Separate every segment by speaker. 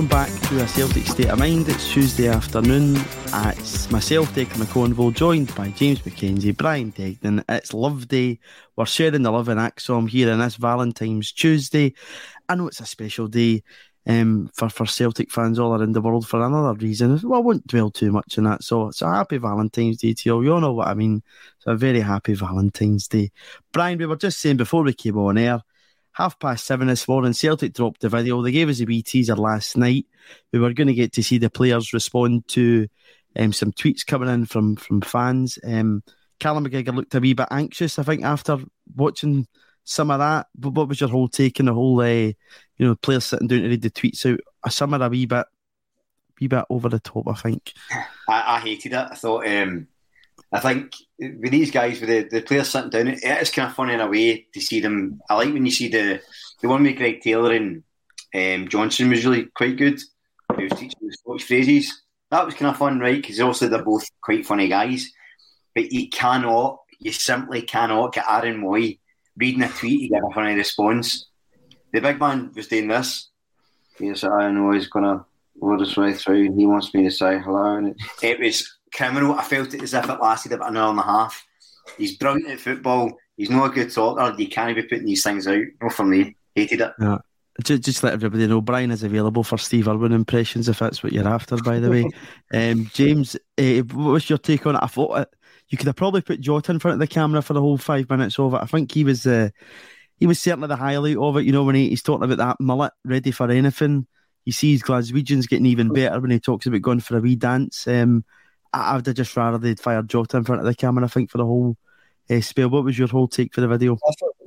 Speaker 1: Welcome back to a Celtic State of Mind. It's Tuesday afternoon. It's myself, Declan McConville, joined by James McKenzie, Brian Degning. It's Love Day. We're sharing the love in ACSOM here on this Valentine's Tuesday. I know it's a special day um, for, for Celtic fans all around the world for another reason. Well, I won't dwell too much on that. So it's a happy Valentine's Day to you. You all know what I mean. It's a very happy Valentine's Day. Brian, we were just saying before we came on air, half past seven this morning, Celtic dropped the video. They gave us a wee teaser last night. We were going to get to see the players respond to um, some tweets coming in from from fans. Um, Callum McGregor looked a wee bit anxious, I think, after watching some of that. But what was your whole take on the whole, uh, you know, players sitting down to read the tweets out? Some are a wee bit, wee bit over the top, I think.
Speaker 2: I, I hated it. I thought, um, I think with these guys, with the, the players sitting down, it is kind of funny in a way to see them. I like when you see the the one with Greg Taylor and um, Johnston was really quite good. He was teaching the Scottish phrases. That was kind of fun, right? Because also they're both quite funny guys. But you cannot, you simply cannot get Aaron Mooy reading a tweet to get a funny response. The big man was doing this. Yes, I know he's gonna word his way through. He wants me to say hello, and it, it was criminal. I felt it as if it lasted about an hour and a half. He's brilliant at football. He's not a good talker. You can't be putting these things out. Not for me. Hated it.
Speaker 1: Yeah. Just, just let everybody know Brian is available for Steve Irwin impressions if that's what you're after, by the way. um, James, uh, what was your take on it? I thought it, you could have probably put Jota in front of the camera for the whole five minutes of it. I think he was uh, he was certainly the highlight of it. You know, when he, he's talking about that mullet ready for anything. You see his Glaswegians getting even better when he talks about going for a wee dance. Um, I, I would have just rather they'd fired Jota in front of the camera, I think, for the whole uh, spell. What was your whole take for the video?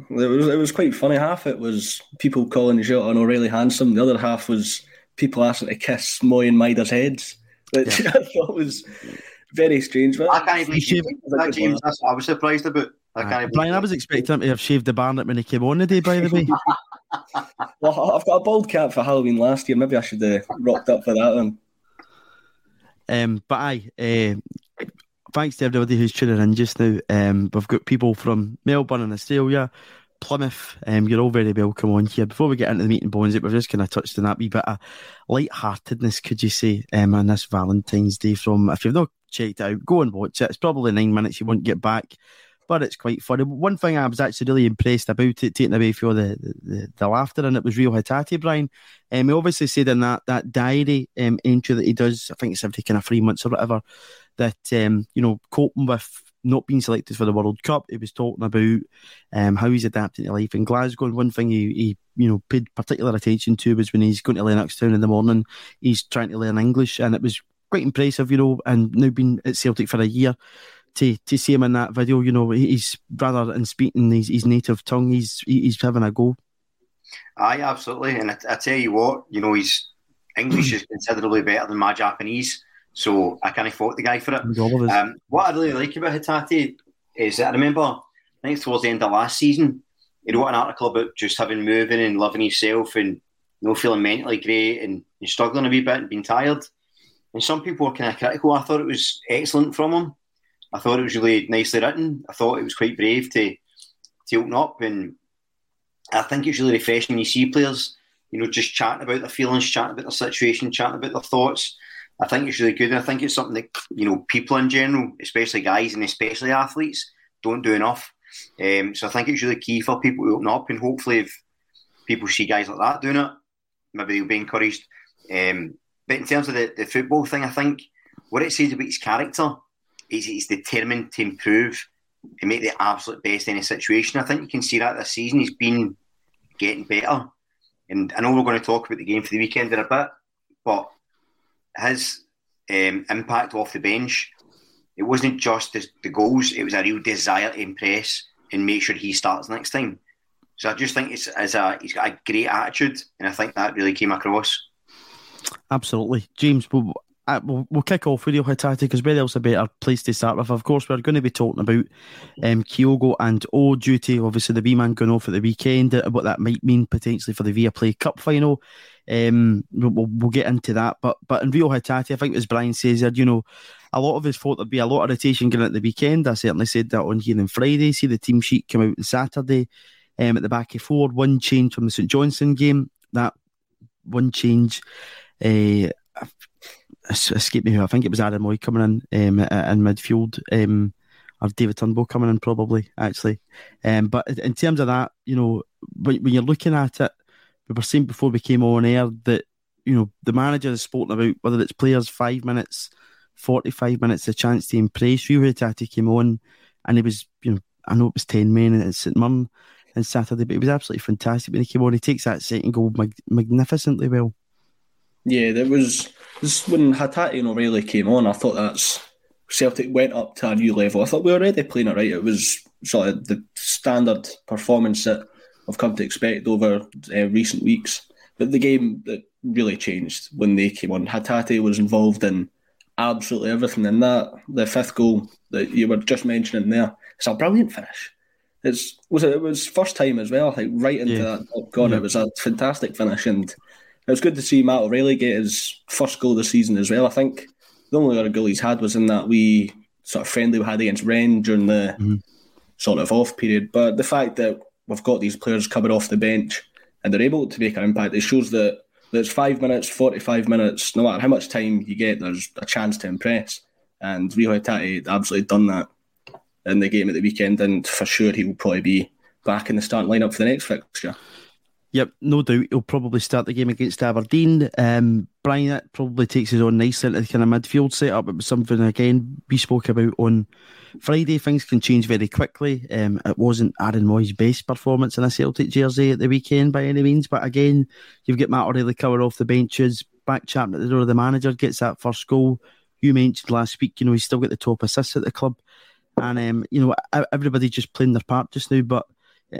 Speaker 3: It was it was quite funny. Half it was people calling Jota shot on O'Riley handsome. The other half was people asking to kiss Mooy and Maeda's heads, which yeah. I thought was very strange. But
Speaker 2: I can't believe you that, James. That's what I was surprised about. I can't
Speaker 1: Brian, I was expecting him to have shaved the barnet when he came on today, by the way.
Speaker 3: well, I've got a bald cap for Halloween last year. Maybe I should have rocked up for that one.
Speaker 1: Um, but I, uh, thanks to everybody who's tuning in just now. Um, we've got people from Melbourne and Australia, Plymouth. Um, you're all very welcome on here. Before we get into the meeting bones, we've just kind of touched on that wee bit of light-heartedness, could you say, um, on this Valentine's Day. From if you've not checked it out, go and watch it. It's probably nine minutes. You won't get back but it's quite funny. One thing I was actually really impressed about it, taking away for the, the, the laughter, and it was Reo Hatate, Brian. Um, he obviously said in that that diary um, entry that he does, I think it's every kind of three months or whatever, that um, you know coping with not being selected for the World Cup. He was talking about um, how he's adapting to life in Glasgow. And one thing he, he, you know paid particular attention to was when he's going to Lennoxtown in the morning, he's trying to learn English, and it was quite impressive, you know. And now been at Celtic for a year, to to see him in that video. You know, he's rather than speaking his, his native tongue, he's he's having a go.
Speaker 2: Aye, absolutely. And I, I tell you what, you know, his English is considerably better than my Japanese, so I can't fault the guy for it. Um, what I really like about Hatate is that I remember, I think towards the end of last season, he wrote an article about just having moving and loving himself and you know feeling mentally great and, and struggling a wee bit and being tired. And some people were kind of critical. I thought it was excellent from him. I thought it was really nicely written. I thought it was quite brave to to open up, and I think it's really refreshing when you see players, you know, just chatting about their feelings, chatting about their situation, chatting about their thoughts. I think it's really good, and I think it's something that you know people in general, especially guys and especially athletes, don't do enough. Um, so I think it's really key for people to open up, and hopefully, if people see guys like that doing it, maybe they'll be encouraged. Um, but in terms of the, the football thing, I think what it says about his character he's, he's determined to improve and make the absolute best in a situation. I think you can see that this season. He's been getting better. And I know we're going to talk about the game for the weekend in a bit, but his um, impact off the bench, it wasn't just the, the, goals, it was a real desire to impress and make sure he starts next time. So I just think it's, it's a, he's got a great attitude, and I think that really came across.
Speaker 1: Absolutely. James, uh, we'll, we'll kick off with Reo Hatate because where else a better place to start with? Of course, we're going to be talking about um, Kyogo and O duty. Obviously, the B man going off at the weekend, uh, what that might mean potentially for the Viaplay Cup final. Um, we'll, we'll get into that. But but in Reo Hatate, I think as Brian says, you know, a lot of us thought there'd be a lot of rotation going at the weekend. I certainly said that on here on Friday. See the team sheet come out on Saturday um, at the back of forward. One change from the St Johnstone game. That one change. Uh, escape me who I think it was Adam Mooy coming in um, in midfield, um, or David Turnbull coming in probably actually. Um, but in terms of that, you know, when, when you're looking at it, we were saying before we came on air that you know the manager is spoken about whether it's players five minutes, forty five minutes, a chance to impress. Reo Hatate came on, and he was you know I know it was ten men at St Mirren on Saturday, but it was absolutely fantastic when he came on. He takes that second goal mag- magnificently well.
Speaker 3: Yeah, there was this when Hatate and O'Riley came on. I thought that's Celtic went up to a new level. I thought we were already playing it right. It was sort of the standard performance that I've come to expect over uh, recent weeks. But the game that really changed when they came on. Hatate was involved in absolutely everything, and that the fifth goal that you were just mentioning there, it's a brilliant finish. It's was it, it was first time as well, like right into yeah. that. Oh God, yeah. it was a fantastic finish, and it was good to see Matt O'Riley get his first goal of the season as well. I think the only other goal he's had was in that wee sort of friendly we had against Ren during the mm-hmm. sort of off period. But the fact that we've got these players coming off the bench and they're able to make an impact, it shows that there's five minutes, 45 minutes, no matter how much time you get, there's a chance to impress. And Reo Hatate absolutely done that in the game at the weekend, and for sure he will probably be back in the starting lineup for the next fixture.
Speaker 1: Yep, no doubt he'll probably start the game against Aberdeen. Um, Brian that probably takes us on nicely into the kind of midfield setup. It was something again we spoke about on Friday. Things can change very quickly. Um, it wasn't Aaron Mooy's best performance in a Celtic jersey at the weekend by any means, but again, you've got Matt O'Riley cover off the benches, back chatting at the door of the manager, gets that first goal. You mentioned last week, you know, he's still got the top assist at the club. and um, you know everybody just playing their part just now. But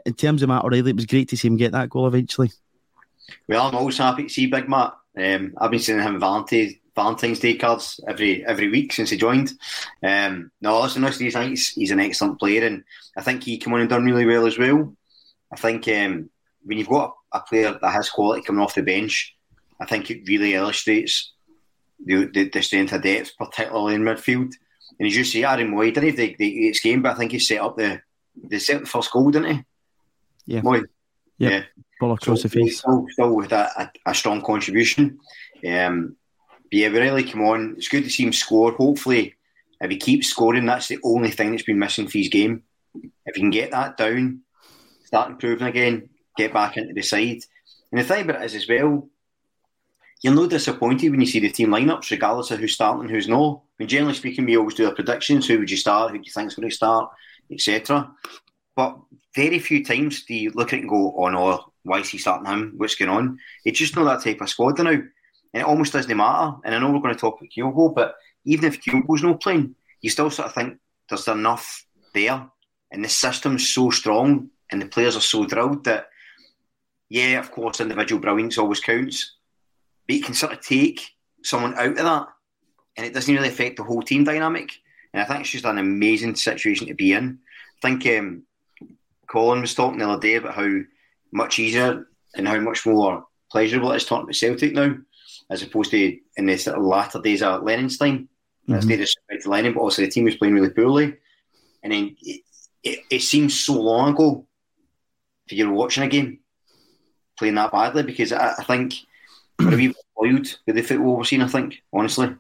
Speaker 1: in terms of Matt O'Riley, it was great to see him get that goal eventually.
Speaker 2: Well, I'm always happy to see Big Matt. Um, I've been sending him Valentine's, Valentine's Day cards every every week since he joined. Um, no, listen, listen, he's, he's, he's an excellent player, and I think he came on and done really well as well. I think um, when you've got a player that has quality coming off the bench, I think it really illustrates the, the, the strength of depth, particularly in midfield. And as you see, Aaron Mooy didn't have the, the eighth game, but I think he set up the set the first goal, didn't he?
Speaker 1: Yeah.
Speaker 2: Mooy.
Speaker 1: Yep. Yeah. Ball across so, the face.
Speaker 2: Still, still with a, a, a strong contribution. Um, but yeah, we really come on. It's good to see him score. Hopefully, if he keeps scoring, that's the only thing that's been missing for his game. If he can get that down, start improving again, get back into the side. And the thing about it is as well, you're not disappointed when you see the team lineups, regardless of who's starting and who's not. I mean, generally speaking, we always do our predictions. Who would you start? Who do you think's going to start, etc. But very few times do you look at it and go, "Oh no, why is he starting him? What's going on?" It's just not that type of squad now, and it almost doesn't matter. And I know we're going to talk about Kyogo, but even if Kyogo's not playing, you still sort of think there's enough there, and the system's so strong, and the players are so drilled that, yeah, of course, individual brilliance always counts but you can sort of take someone out of that, and it doesn't really affect the whole team dynamic. And I think it's just an amazing situation to be in. I think um, Colin was talking the other day about how much easier and how much more pleasurable it is talking about Celtic now, as opposed to in the sort of latter days of Lennon's time. Mm-hmm. That's no disrespect to Lennon, but also the team was playing really poorly. And then it, it, it seems so long ago if you're watching a game playing that badly because I, I think are we spoiled with the football we're seeing, I think, honestly.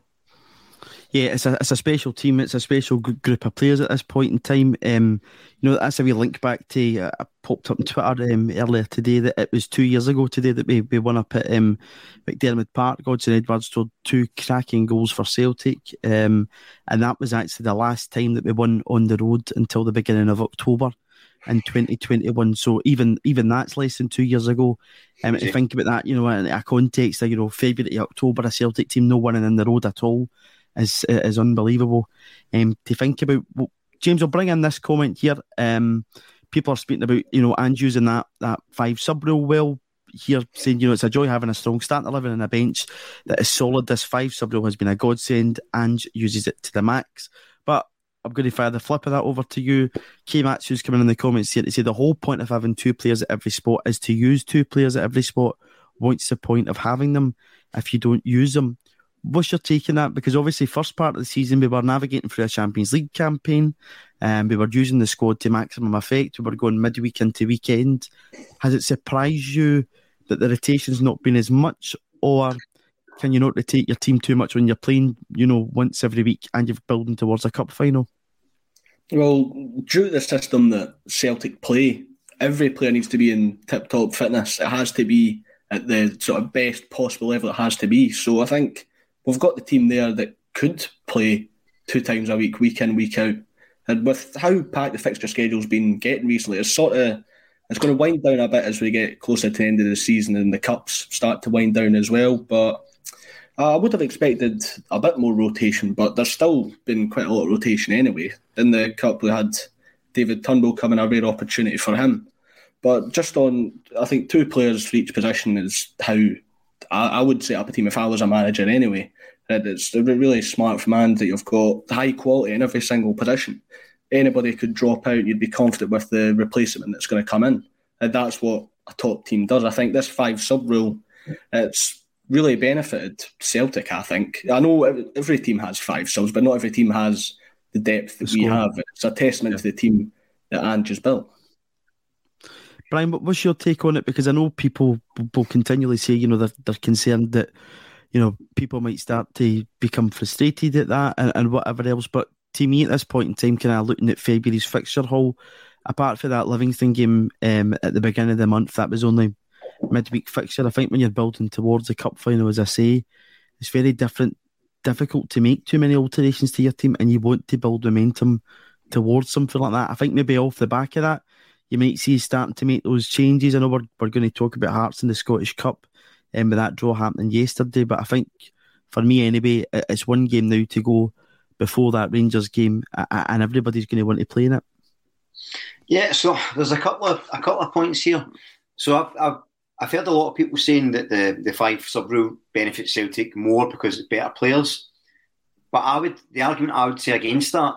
Speaker 1: Yeah, it's a, it's a special team. It's a special group of players at this point in time. Um, you know, that's a wee link back to uh, I popped up on Twitter um, earlier today that it was two years ago today that we, we won up at um, McDiarmid Park. Odsonne Edouard scored two cracking goals for Celtic, um, and that was actually the last time that we won on the road until the beginning of October in 2021. So even even that's less than two years ago. Um, to think about that, you know, in a context of, you know, February, October, a Celtic team no winning in the road at all is is unbelievable. Um, to think about, well, James, I'll bring in this comment here. Um, people are speaking about, you know, and using that, that five sub rule well here saying, you know, it's a joy having a strong starting 11 and a bench that is solid. This five sub rule has been a godsend and uses it to the max. But I'm going to fire the flip of that over to you. K Match, who's coming in the comments here to say the whole point of having two players at every spot is to use two players at every spot. What's the point of having them if you don't use them? What's your take on that? Because obviously, first part of the season, we were navigating through a Champions League campaign and we were using the squad to maximum effect. We were going midweek into weekend. Has it surprised you that the rotation's not been as much, or can you not rotate your team too much when you're playing, you know, once every week and you're building towards a cup final?
Speaker 3: Well, due to the system that Celtic play, every player needs to be in tip top fitness. It has to be at the sort of best possible level it has to be. So I think we've got the team there that could play two times a week, week in, week out. And with how packed the fixture schedule's been getting recently, it's sort of it's going to wind down a bit as we get closer to the end of the season and the cups start to wind down as well. But I would have expected a bit more rotation, but there's still been quite a lot of rotation anyway. In the cup, we had David Turnbull coming, a rare opportunity for him. But just on, I think two players for each position is how I, I would set up a team if I was a manager anyway. It's really smart for man that you've got high quality in every single position. Anybody could drop out, you'd be confident with the replacement that's going to come in. And that's what a top team does. I think this five sub rule, it's really benefited Celtic. I think I know every team has five subs, but not every team has the depth that the we have. It's a testament yeah. to the team that Ange has built.
Speaker 1: Brian, what's your take on it? Because I know people will continually say, you know, they're, they're concerned that, you know, people might start to become frustrated at that and, and whatever else. But to me, at this point in time, kind of looking at February's fixture haul, apart from that Livingston game um, at the beginning of the month, that was only midweek fixture. I think when you're building towards the cup final, as I say, it's very different, difficult to make too many alterations to your team, and you want to build momentum towards something like that. I think maybe off the back of that, you might see starting to make those changes. I know we're, we're going to talk about Hearts in the Scottish Cup, and um, with that draw happening yesterday, but I think for me anyway, it's one game now to go before that Rangers game, and everybody's going to want to play in it.
Speaker 2: Yeah, so there's a couple of a couple of points here. So I've, I've I've heard a lot of people saying that the the five sub rule benefits Celtic more because it's better players. But I would the argument I would say against that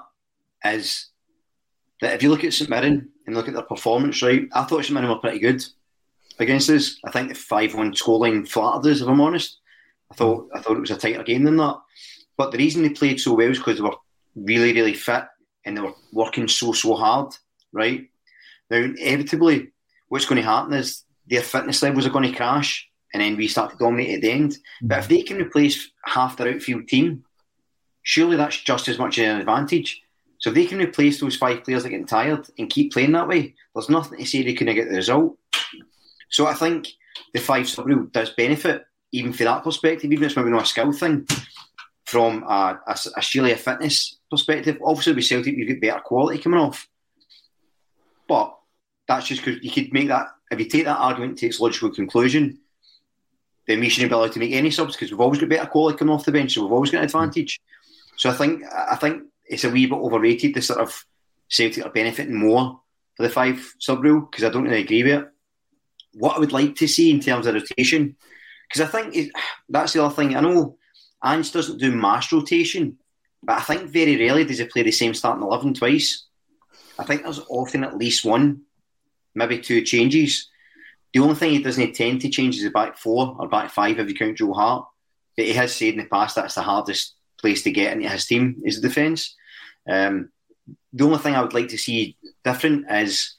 Speaker 2: is that if you look at St Mirren and look at their performance, right, I thought Mirren were pretty good against us. I think the five one scoreline flattered us, if I'm honest. I thought I thought it was a tighter game than that. But the reason they played so well is because they were really, really fit and they were working so, so hard, right? Now, inevitably, what's going to happen is their fitness levels are going to crash and then we start to dominate at the end. Mm-hmm. But if they can replace half their outfield team, surely that's just as much an advantage. So if they can replace those five players that get tired and keep playing that way, there's nothing to say they couldn't get the result. So I think the five sub rule does benefit, even for that perspective, even if it's maybe not a skill thing from a, a, a a fitness perspective. Obviously, with Celtic, you get better quality coming off, but that's just because you could make that. If you take that argument to its logical conclusion, then we shouldn't be allowed to make any subs because we've always got better quality coming off the bench, so we've always got an advantage. So I think I think it's a wee bit overrated. The sort of Celtic are benefiting more for the five sub rule because I don't really agree with it. What I would like to see in terms of rotation, because I think it, that's the other thing. I know Ange doesn't do mass rotation, but I think very rarely does he play the same starting 11 twice. I think there's often at least one, maybe two changes. The only thing he doesn't tend to change is the back four or back five if you count Joe Hart. But he has said in the past that's the hardest place to get into his team is the defence. Um, the only thing I would like to see different is,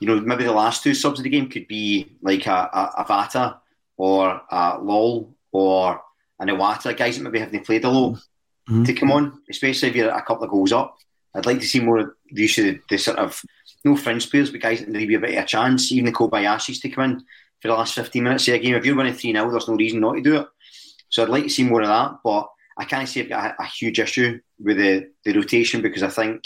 Speaker 2: you know, maybe the last two subs of the game could be like a, a, a Vata or a Lol or an Iwata, guys that maybe haven't played a lot mm-hmm. to come on, especially if you're a couple of goals up. I'd like to see more use of the, the sort of no fringe players, but guys that maybe a bit of a chance, even the Kobayashi's to come in for the last 15 minutes of a game. If you're winning 3 0, there's no reason not to do it. So I'd like to see more of that, but I can't say I've got a, a huge issue with the, the rotation because I think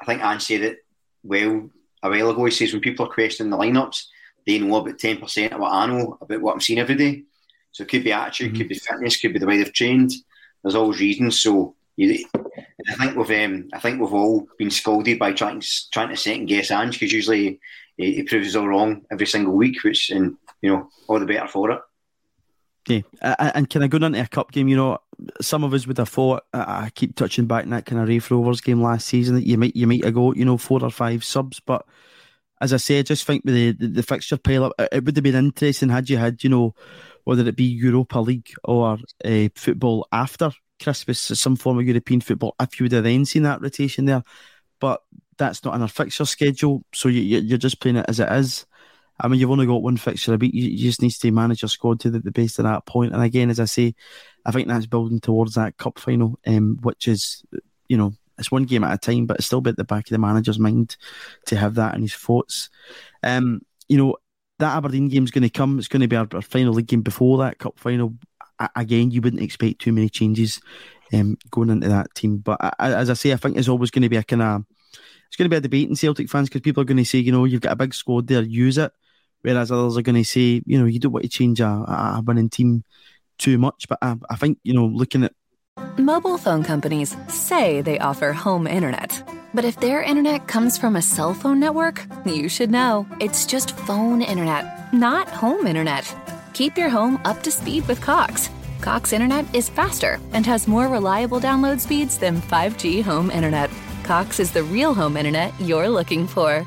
Speaker 2: I think Ange said it well a while ago. He says when people are questioning the lineups, they know about 10% of what I know about what I'm seeing every day. So it could be attitude, mm-hmm. could be fitness, could be the way they've trained. There's always reasons. So you, I think we've um, I think we've all been scolded by trying trying to second guess Ange because usually he, he proves us all wrong every single week, which and you know all the better for it.
Speaker 1: Yeah, and can I go into a cup game? You know, some of us would have thought. I keep touching back in that kind of Raith Rovers game last season that you might you might go, you know, four or five subs, but as I say, I just think with the, the, the fixture pile up, it would have been interesting had you had, you know, whether it be Europa League or uh, football after Christmas, some form of European football, if you would have then seen that rotation there. But that's not in our fixture schedule, so you, you, are just playing it as it is. I mean, you've only got one fixture a. You, you just need to manage your squad to the, the base of that point. And again, as I say, I think that's building towards that cup final, um, which is, you know, it's one game at a time, but it's still be at the back of the manager's mind to have that in his thoughts. Um, you know, that Aberdeen game's going to come. It's going to be our, our, final league game before that cup final. again, you wouldn't expect too many changes um, going into that team. But as I say, I think there's always going to be a kind of it's going to be a debate in Celtic fans because people are going to say, you know, you've got a big squad there, use it. Whereas others are going to say, you know, you don't want to change a, a winning team too much. But I, I think, you know, looking at
Speaker 4: Mobile phone companies say they offer home internet. But if their internet comes from a cell phone network, you should know. It's just phone internet, not home internet. Keep your home up to speed with Cox. Cox internet is faster and has more reliable download speeds than 5G home internet. Cox is the real home internet you're looking for.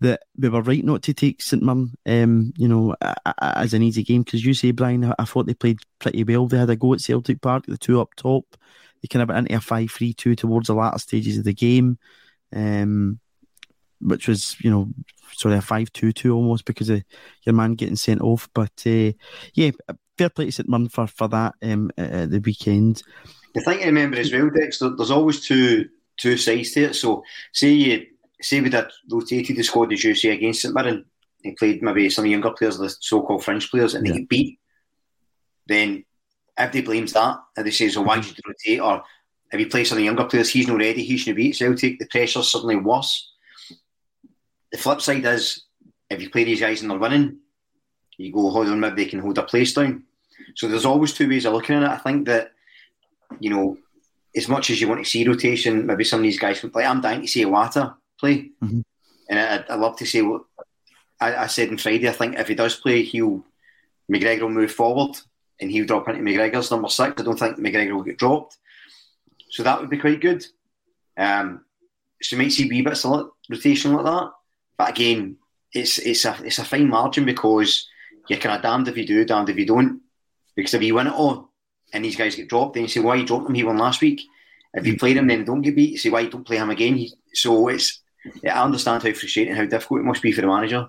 Speaker 1: that we were right not to take St Mirren, um, you know, as an easy game because you say Brian, I thought they played pretty well. They had a go at Celtic Park, the two up top. they kind of went into a 5 3 2 towards the latter stages of the game, um, which was, you know, sorry, a 5 2 2 almost because of your man getting sent off. But uh, yeah, fair play to St Mirren for, for that um, at the weekend.
Speaker 2: The thing I remember as well, Dexter, there's always two two sides to it. So, say you say we did rotated the squad as you say against St Mirren, he played maybe some younger players, the so-called French players, and yeah. they get beat. Then everybody blames that, and they say, "So why did you rotate?" Or if you play some of the younger players, he's not ready, he shouldn't beat Celtic. The pressure's suddenly worse. The flip side is, if you play these guys and they're winning, you go, hold on, maybe they can hold their place down. So there's always two ways of looking at it. I think that, you know, as much as you want to see rotation, maybe some of these guys can play. I'm dying to see Iwata play. Mm-hmm. And I, would love to see what I, I, said on Friday. I think if he does play, he'll McGregor will move forward and he'll drop into McGregor's number six. I don't think McGregor will get dropped. So that would be quite good. Um, so you might see wee bits of rotation like that. But again, it's it's a it's a fine margin because you're kind of damned if you do, damned if you don't. Because if you win it all and these guys get dropped, then you say, why you dropped him? He won last week. If you played him, then don't get beat. You say, why you don't play him again? He, so it's, I understand how frustrating, how difficult it must be for the manager.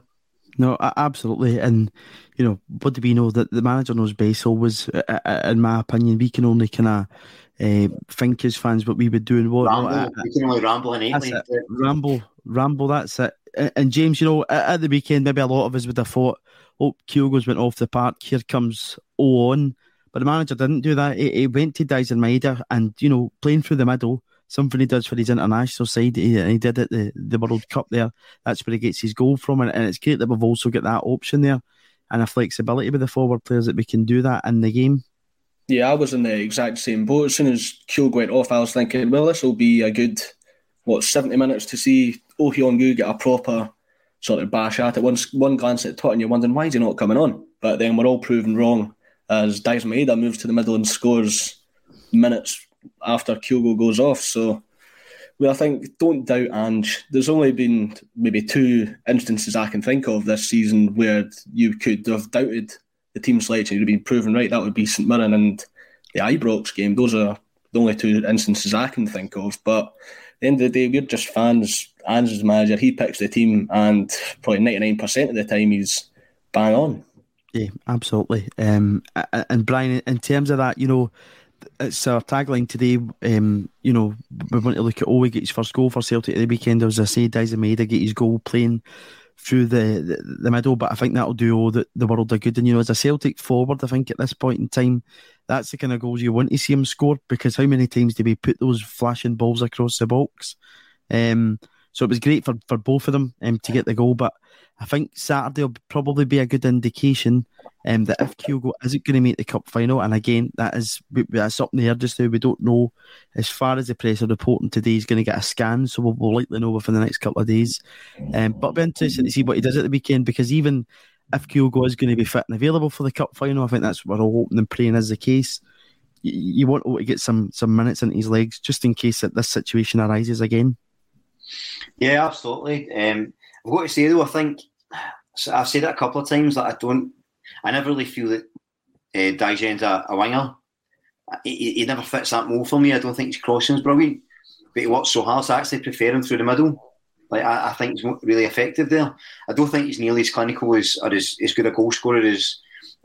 Speaker 1: No, absolutely. And, you know, what do we know? That the manager knows best always, in my opinion, we can only kind of uh, think as fans what we would do and what.
Speaker 2: Ramble. Uh, we can only ramble innately.
Speaker 1: Ramble, ramble, that's it. And James, you know, at the weekend, maybe a lot of us would have thought, oh, Kyogo's went off the park, here comes on. But the manager didn't do that. He, he went to Daizen Maeda and, you know, playing through the middle, something he does for his international side. He, he did it the, the World Cup there. That's where he gets his goal from. And, and it's great that we've also got that option there and a flexibility with the forward players that we can do that in the game.
Speaker 3: Yeah, I was in the exact same boat. As soon as Kyogo went off, I was thinking, well, this will be a good, what, 70 minutes to see Oh Hyun get a proper sort of bash at it. One, one glance at Tot and you're wondering, why is he not coming on? But then we're all proven wrong as Daizen Maeda moves to the middle and scores minutes after Kyogo goes off. So, well, I think don't doubt Ange. There's only been maybe two instances I can think of this season where you could have doubted the team selection. You'd have been proven right. That would be St Mirren and the Ibrox game. Those are the only two instances I can think of. But at the end of the day, we're just fans. Ange's manager. He picks the team, and probably 99% of the time he's bang on.
Speaker 1: Yeah, absolutely. Um, and Brian, in terms of that, you know, it's our tagline today. Um, you know, we want to look at Owe get his first goal for Celtic at the weekend. As I say, Daizen Maeda get his goal playing through the, the, the middle, but I think that'll do all the, the world a good. And you know, as a Celtic forward, I think at this point in time, that's the kind of goals you want to see him score because how many times do we put those flashing balls across the box? Um, so it was great for, for both of them um, to get the goal, but I think Saturday will probably be a good indication um, that if Kyogo isn't going to make the cup final, and again, that is that's up in the air just now. We don't know as far as the press are reporting today. He's going to get a scan, so we'll, we'll likely know within the next couple of days. Um, but it'll be interesting to see what he does at the weekend because even if Kyogo is going to be fit and available for the cup final, I think that's what we're all hoping and praying is the case. You, you want to get some some minutes into his legs just in case that this situation arises again.
Speaker 2: Yeah, absolutely. Um, I've got to say though, I think I've said it a couple of times that I don't, I never really feel that uh, Daizen's a, a winger. He, he, never fits that mold for me. I don't think his crossing's brilliant, but he works so hard. So I actually prefer him through the middle. Like I, I, think he's really effective there. I don't think he's nearly as clinical as or as, as good a goal scorer as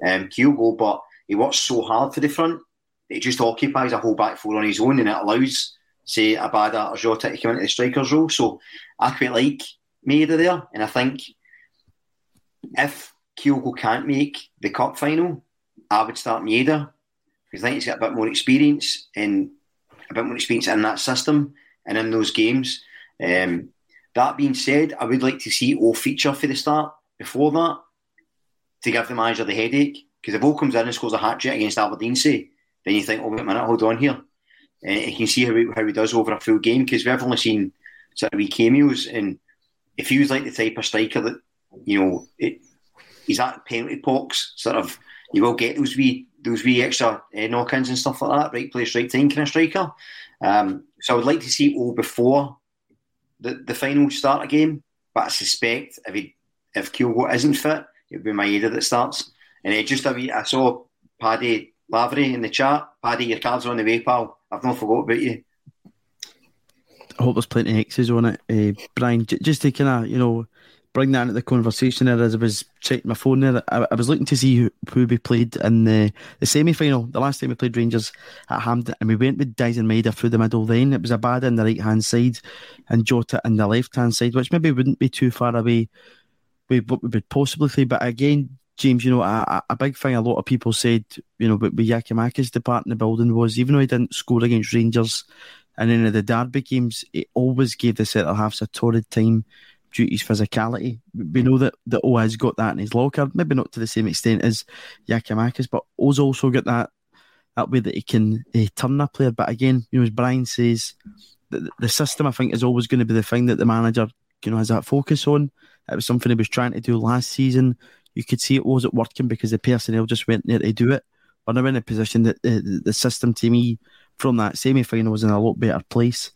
Speaker 2: um, Kyogo, but he works so hard for the front. He just occupies a whole back four on his own, and it allows, say, Abada or Jota to come into the striker's role. So I quite like Maeda there, and I think if Kyogo can't make the cup final, I would start Maeda because I think he's got a bit more experience and a bit more experience in that system and in those games. Um, that being said, I would like to see O feature for the start before that to give the manager the headache. Because if O comes in and scores a hat trick against Aberdeen, say, then you think, oh, wait a minute, hold on here. Uh, you can see how he, how he does over a full game because we've only seen sort of wee cameos and if he was like the type of striker that, you know, it, he's at penalty box, sort of, you will get those wee those wee extra uh, knock-ins and stuff like that, right place, right time kind of striker. Um, so I would like to see all before the, the final start a game, but I suspect if he if Kyogo isn't fit, it'll be Maeda that starts. And it just a wee, I saw Paddy Lavery in the chat. Paddy, your cards are on the way, pal. I've not forgot about you.
Speaker 1: I hope there's plenty of X's on it, uh, Brian. J- just to kind of you know bring that into the conversation there as I was checking my phone there. I, I was looking to see who, we played in the, the semi final. The last time we played Rangers at Hampden, and we went with Daizen Maeda through the middle. Then it was Abada on the right hand side and Jota on the left hand side, which maybe wouldn't be too far away with what we would possibly play. But again, James, you know, a, a big thing a lot of people said, you know, with, with Giakoumakis departing the building was even though he didn't score against Rangers and of the derby games, it always gave the centre halves a torrid time due to his physicality. We know that, that O has got that in his locker, maybe not to the same extent as Giakoumakis, but O's also got that that way that he can turn a player. But again, you know, as Brian says, the, the system I think is always going to be the thing that the manager, you know, has that focus on. It was something he was trying to do last season. You could see it wasn't working because the personnel just went there to do it. We're now in a position that the, the system to me from that semi final was in a lot better place.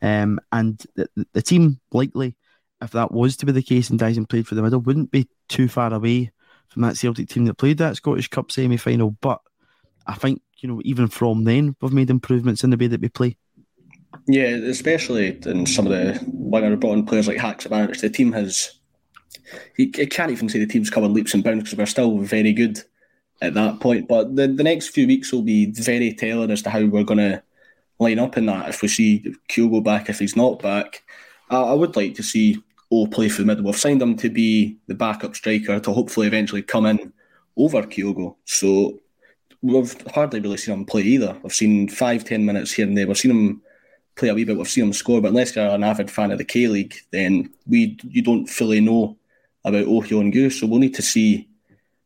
Speaker 1: Um, and the, the team likely if that was to be the case and Daizen played for the middle, wouldn't be too far away from that Celtic team that played that Scottish Cup semi final. But I think, you know, even from then, we've made improvements in the way that we play.
Speaker 3: Yeah, especially in some of the when brought in players like Hacks Haksabanovic, the team has. You can't even say the team's covered leaps and bounds because we're still very good at that point. But the, the next few weeks will be very telling as to how we're going to line up in that. If we see Kyogo back, if he's not back, I would like to see O play for the middle. We've signed him to be the backup striker to hopefully eventually come in over Kyogo. So we've hardly really seen him play either. We've seen five, ten minutes here and there. We've seen him play a wee bit. We've seen him score, but unless you're an avid fan of the K League, then we you don't fully know about Oh Hyun So we'll need to see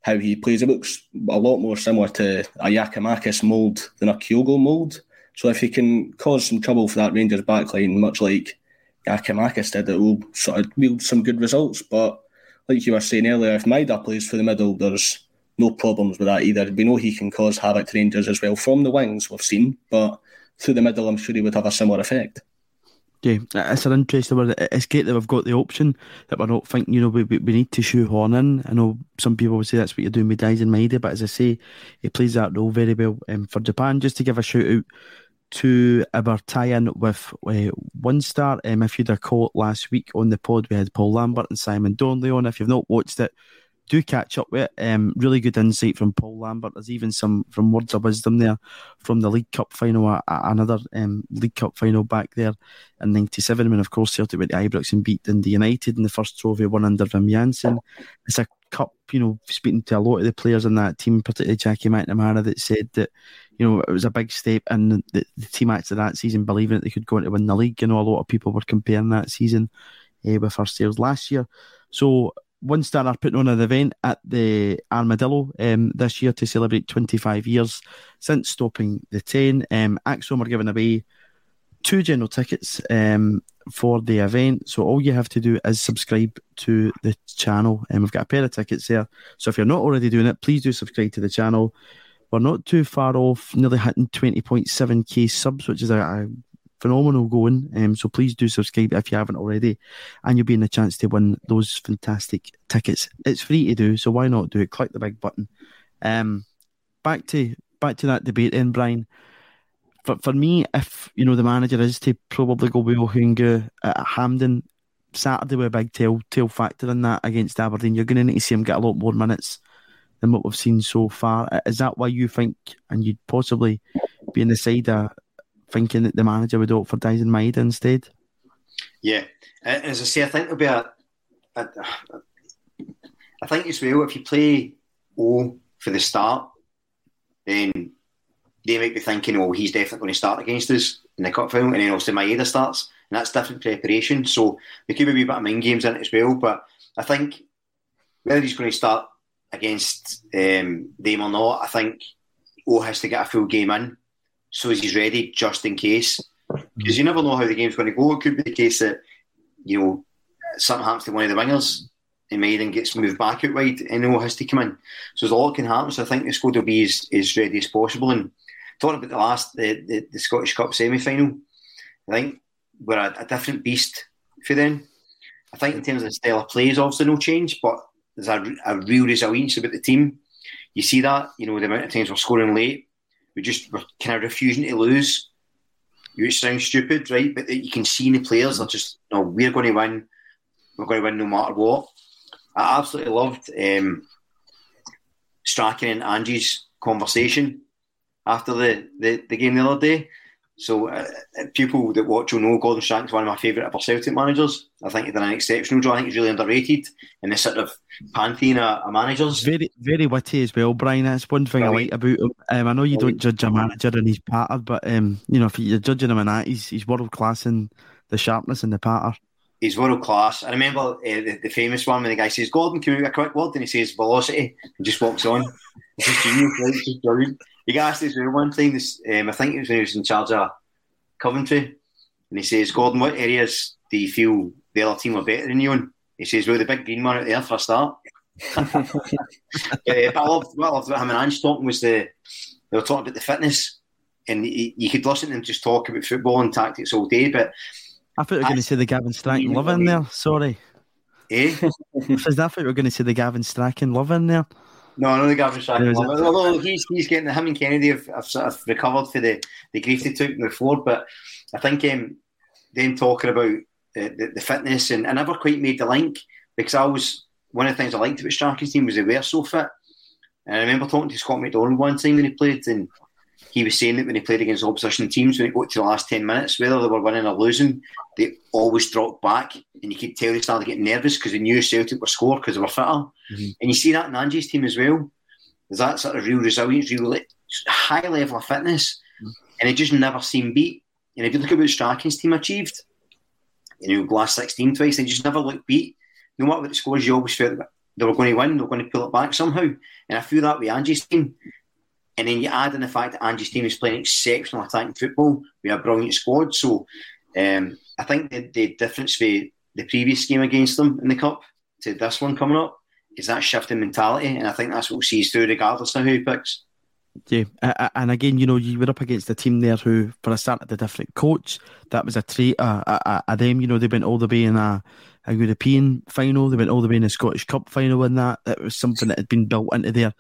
Speaker 3: how he plays. It looks a lot more similar to a Giakoumakis mould than a Kyogo mould. So if he can cause some trouble for that Rangers backline, much like Giakoumakis did, it will sort of wield some good results. But like you were saying earlier, if Maeda plays for the middle, there's no problems with that either. We know he can cause havoc to Rangers as well from the wings, we've seen, but through the middle, I'm sure he would have a similar effect.
Speaker 1: Yeah, it's an interesting one. It's great that we've got the option that we're not thinking, you know, we, we need to shoehorn in. I know some people would say that's what you're doing with Daizen Maeda, but as I say, he plays that role very well um, for Japan. Just to give a shout out to our tie-in with uh, one star. Um, if you'd have caught last week on the pod, we had Paul Lambert and Simon Donnelly on. If you've not watched it, do catch up with it. Um, really good insight from Paul Lambert. There's even some from words of wisdom there from the League Cup final, uh, another um, League Cup final back there in '97 when, of course, Celtic went to Ibrox and beat Dundee United in the first trophy won under Jansen. It's a cup, you know, speaking to a lot of the players in that team, particularly Jackie McNamara, that said that you know, it was a big step in the, the team actually that season believing that they could go on to win the league. You know, a lot of people were comparing that season uh, with our sales last year. So one Star are putting on an event at the Armadillo um, this year to celebrate 25 years since stopping the 10. Um, ACSOM are giving away two general tickets um, for the event. So all you have to do is subscribe to the channel. And we've got a pair of tickets there. So if you're not already doing it, please do subscribe to the channel we're not too far off, nearly hitting 20.7k subs, which is a, a phenomenal going. Um, so please do subscribe if you haven't already, and you'll be in the chance to win those fantastic tickets. It's free to do, so why not do it? Click the big button. Um, back to back to that debate then, Brian. For for me, if you know the manager is to probably go with Ohunga at Hampden Saturday with a big tail tail factor in that against Aberdeen, you're going to need to see him get a lot more minutes than what we've seen so far. Is that why you think, and you'd possibly be in the side of thinking that the manager would opt for Daizen Maeda instead?
Speaker 2: Yeah, as I say, I think there'll be a. a, a I think as well, if you play O for the start, then they might be thinking, oh, he's definitely going to start against us in the cup final, and then also Maeda starts, and that's different preparation. So there could be a bit of mind games in it as well. But I think whether he's going to start against um, them or not, I think O has to get a full game in so he's ready just in case. Because you never know how the game's going to go. It could be the case that, you know, something happens to one of the wingers and Maeda gets moved back out wide and O has to come in. So there's a lot can happen. So I think the squad will be as, as ready as possible. And talking about the last, the, the, the Scottish Cup semi final, I think we're a, a, different beast for them. I think in terms of the style of play is obviously no change, but there's a, a real resilience about the team. You see that, you know, the amount of times we're scoring late, we just we're kind of refusing to lose. which sounds stupid, right? But you can see in the players, they're just, no, we're going to win. We're going to win no matter what. I absolutely loved um, Strachan and Ange's conversation after the, the, the game the other day. So uh, people that watch will know Gordon Strachan's one of my favourite ever Celtic managers. I think he's did an exceptional job. I think he's really underrated in this sort of pantheon of, of managers.
Speaker 1: Very, very witty as well, Brian. That's one thing Brilliant. I like about him. Um, I know you don't judge a manager and his patter, but um, you know if you're judging him in that, he's, he's world class in the sharpness and the patter.
Speaker 2: He's world class. I remember uh, the, the, famous one when the guy says, "Gordon, can we get a quick word?" and he says, "Velocity," and just walks on. Just genius, right? He got asked this one time. This um, I think it was when he was in charge of Coventry, and he says, "Gordon, what areas do you feel the other team are better than you in?" He says, "Well, the big green one out there for a start." uh, but I loved what I loved about him and Ange talking was the they were talking about the fitness, and you, you could listen to them just talk about football and tactics all day. But
Speaker 1: I thought you were going to say the Gavin Strachan love in there. Sorry.
Speaker 2: Eh?
Speaker 1: I thought you were going to say the Gavin Strachan love in there.
Speaker 2: No, I know the Gavin Strachan. Although he's he's getting him and Kennedy have, have sort of recovered for the, the grief they took before, but I think um, them talking about the, the, the, fitness and I never quite made the link because I was one of the things I liked about Strachan's team was they were so fit. And I remember talking to Scott McDonald one time when he played, and he was saying that when he played against opposition teams, when it got to the last 10 minutes, whether they were winning or losing, they always dropped back. And you could tell they started getting nervous because they knew Celtic were score because they were fitter. Mm-hmm. And you see that in Angie's team as well. There's that sort of real resilience, real high level of fitness. Mm-hmm. And it just never seemed beat. And if you look at what Strachan's team achieved, you know, last 16 twice, they just never looked beat. No matter what the scores, you always felt that they were going to win, they were going to pull it back somehow. And I feel that with Angie's team. And then you add in the fact that Angie's team is playing exceptional attacking football. We have a brilliant squad. So um, I think the, the difference for the previous game against them in the Cup to this one coming up is that shift in mentality. And I think that's what we'll see through regardless of who he picks.
Speaker 1: Yeah, and again, you know, you were up against a team there who, for a start, had a different coach. That was a of uh, uh, uh, them. You know, they went all the way in a, a European final. They went all the way in a Scottish Cup final. In that, it was something that had been built into their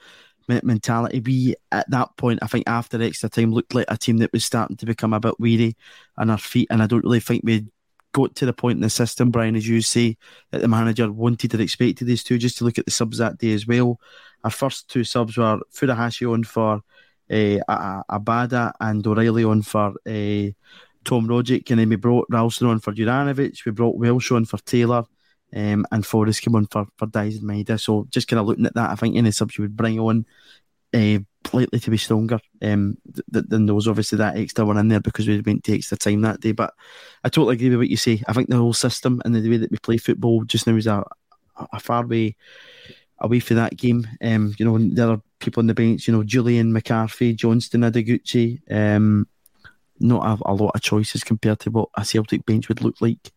Speaker 1: mentality. We at that point, I think after extra time, looked like a team that was starting to become a bit weary on our feet, and I don't really think we got to the point in the system, Brian, as you say, that the manager wanted and expected these two. Just to look at the subs that day as well, our first two subs were Furuhashi on for uh, Abada and O'Riley on for uh, Tom Rogic, and then we brought Ralston on for Juranovic, we brought Welsh on for Taylor, um, and Forrest came on for, for Daizen Maeda. So just kind of looking at that, I think any subs you would bring on uh, likely to be stronger um, th- than there was obviously that extra one in there because we went to extra time that day. But I totally agree with what you say. I think the whole system and the way that we play football just now is a, a far way away from that game. Um, you know, there are people on the bench, you know, Julian McCarthy, Johnston, Ideguchi, um, not a, a, lot of choices compared to what a Celtic bench would look like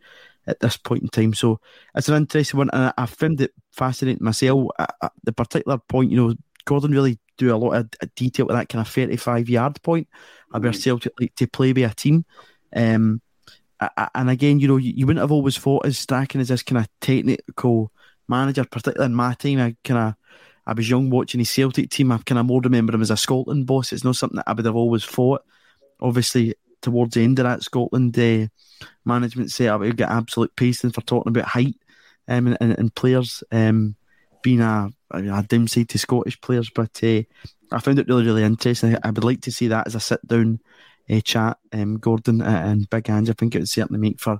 Speaker 1: at this point in time. So it's an interesting one, and I, I found it fascinating myself. At the particular point, you know, Gordon really do a lot of detail with that kind of 35 yard point mm. where Celtic like to play by a team. Um, and again, you know, you, wouldn't have always thought as Strachan as this kind of technical manager, particularly in my team. I kind of, I was young watching his Celtic team. I kind of more remember him as a Scotland boss. It's not something that I would have always thought. Obviously, towards the end of that Scotland uh, management setup, we get absolute pacing for talking about height um, and, and, and players um, being a, a downside to Scottish players. But uh, I found it really, really interesting. I would like to see that as a sit down uh, chat, um, Gordon and Big Ange. I think it would certainly make for,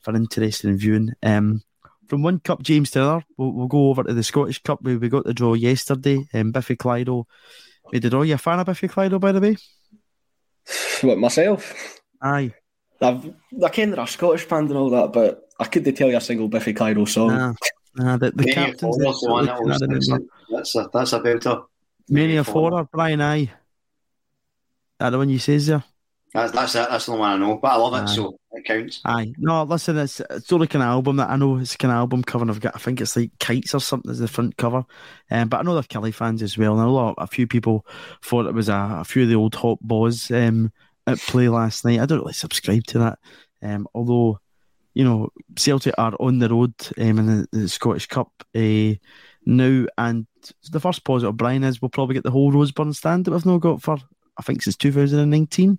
Speaker 1: for interesting viewing. Um, from one cup, James Taylor, we'll, we'll, go over to the Scottish Cup. We, we got the draw yesterday. Um, Biffy Clyro made the draw. You a fan of Biffy Clyro, by the way?
Speaker 3: What, myself?
Speaker 1: Aye.
Speaker 3: I've, I ken they're a Scottish band and all that, but I couldn't tell you a single Biffy Clyro song.
Speaker 1: Nah, nah the, the captain's
Speaker 2: the one that was, that's, a, that's a belter.
Speaker 1: Many of Horror, Brian, aye. That the one you says there?
Speaker 2: That's that's it. That's the one I know, but I love it, aye. so it counts.
Speaker 1: Aye, no, listen, it's it's only an album that I know. It's an album cover. I've got, I think it's like kites or something as the front cover. Um, but I know they're Killie fans as well. And a lot, a few people thought it was a, a few of the old hot boys um at play last night. I don't really subscribe to that. Um, although, you know, Celtic are on the road um, in the, the Scottish Cup uh, now, and the first positive, Brian, is we'll probably get the whole Roseburn stand that we've not got for I think since 2019.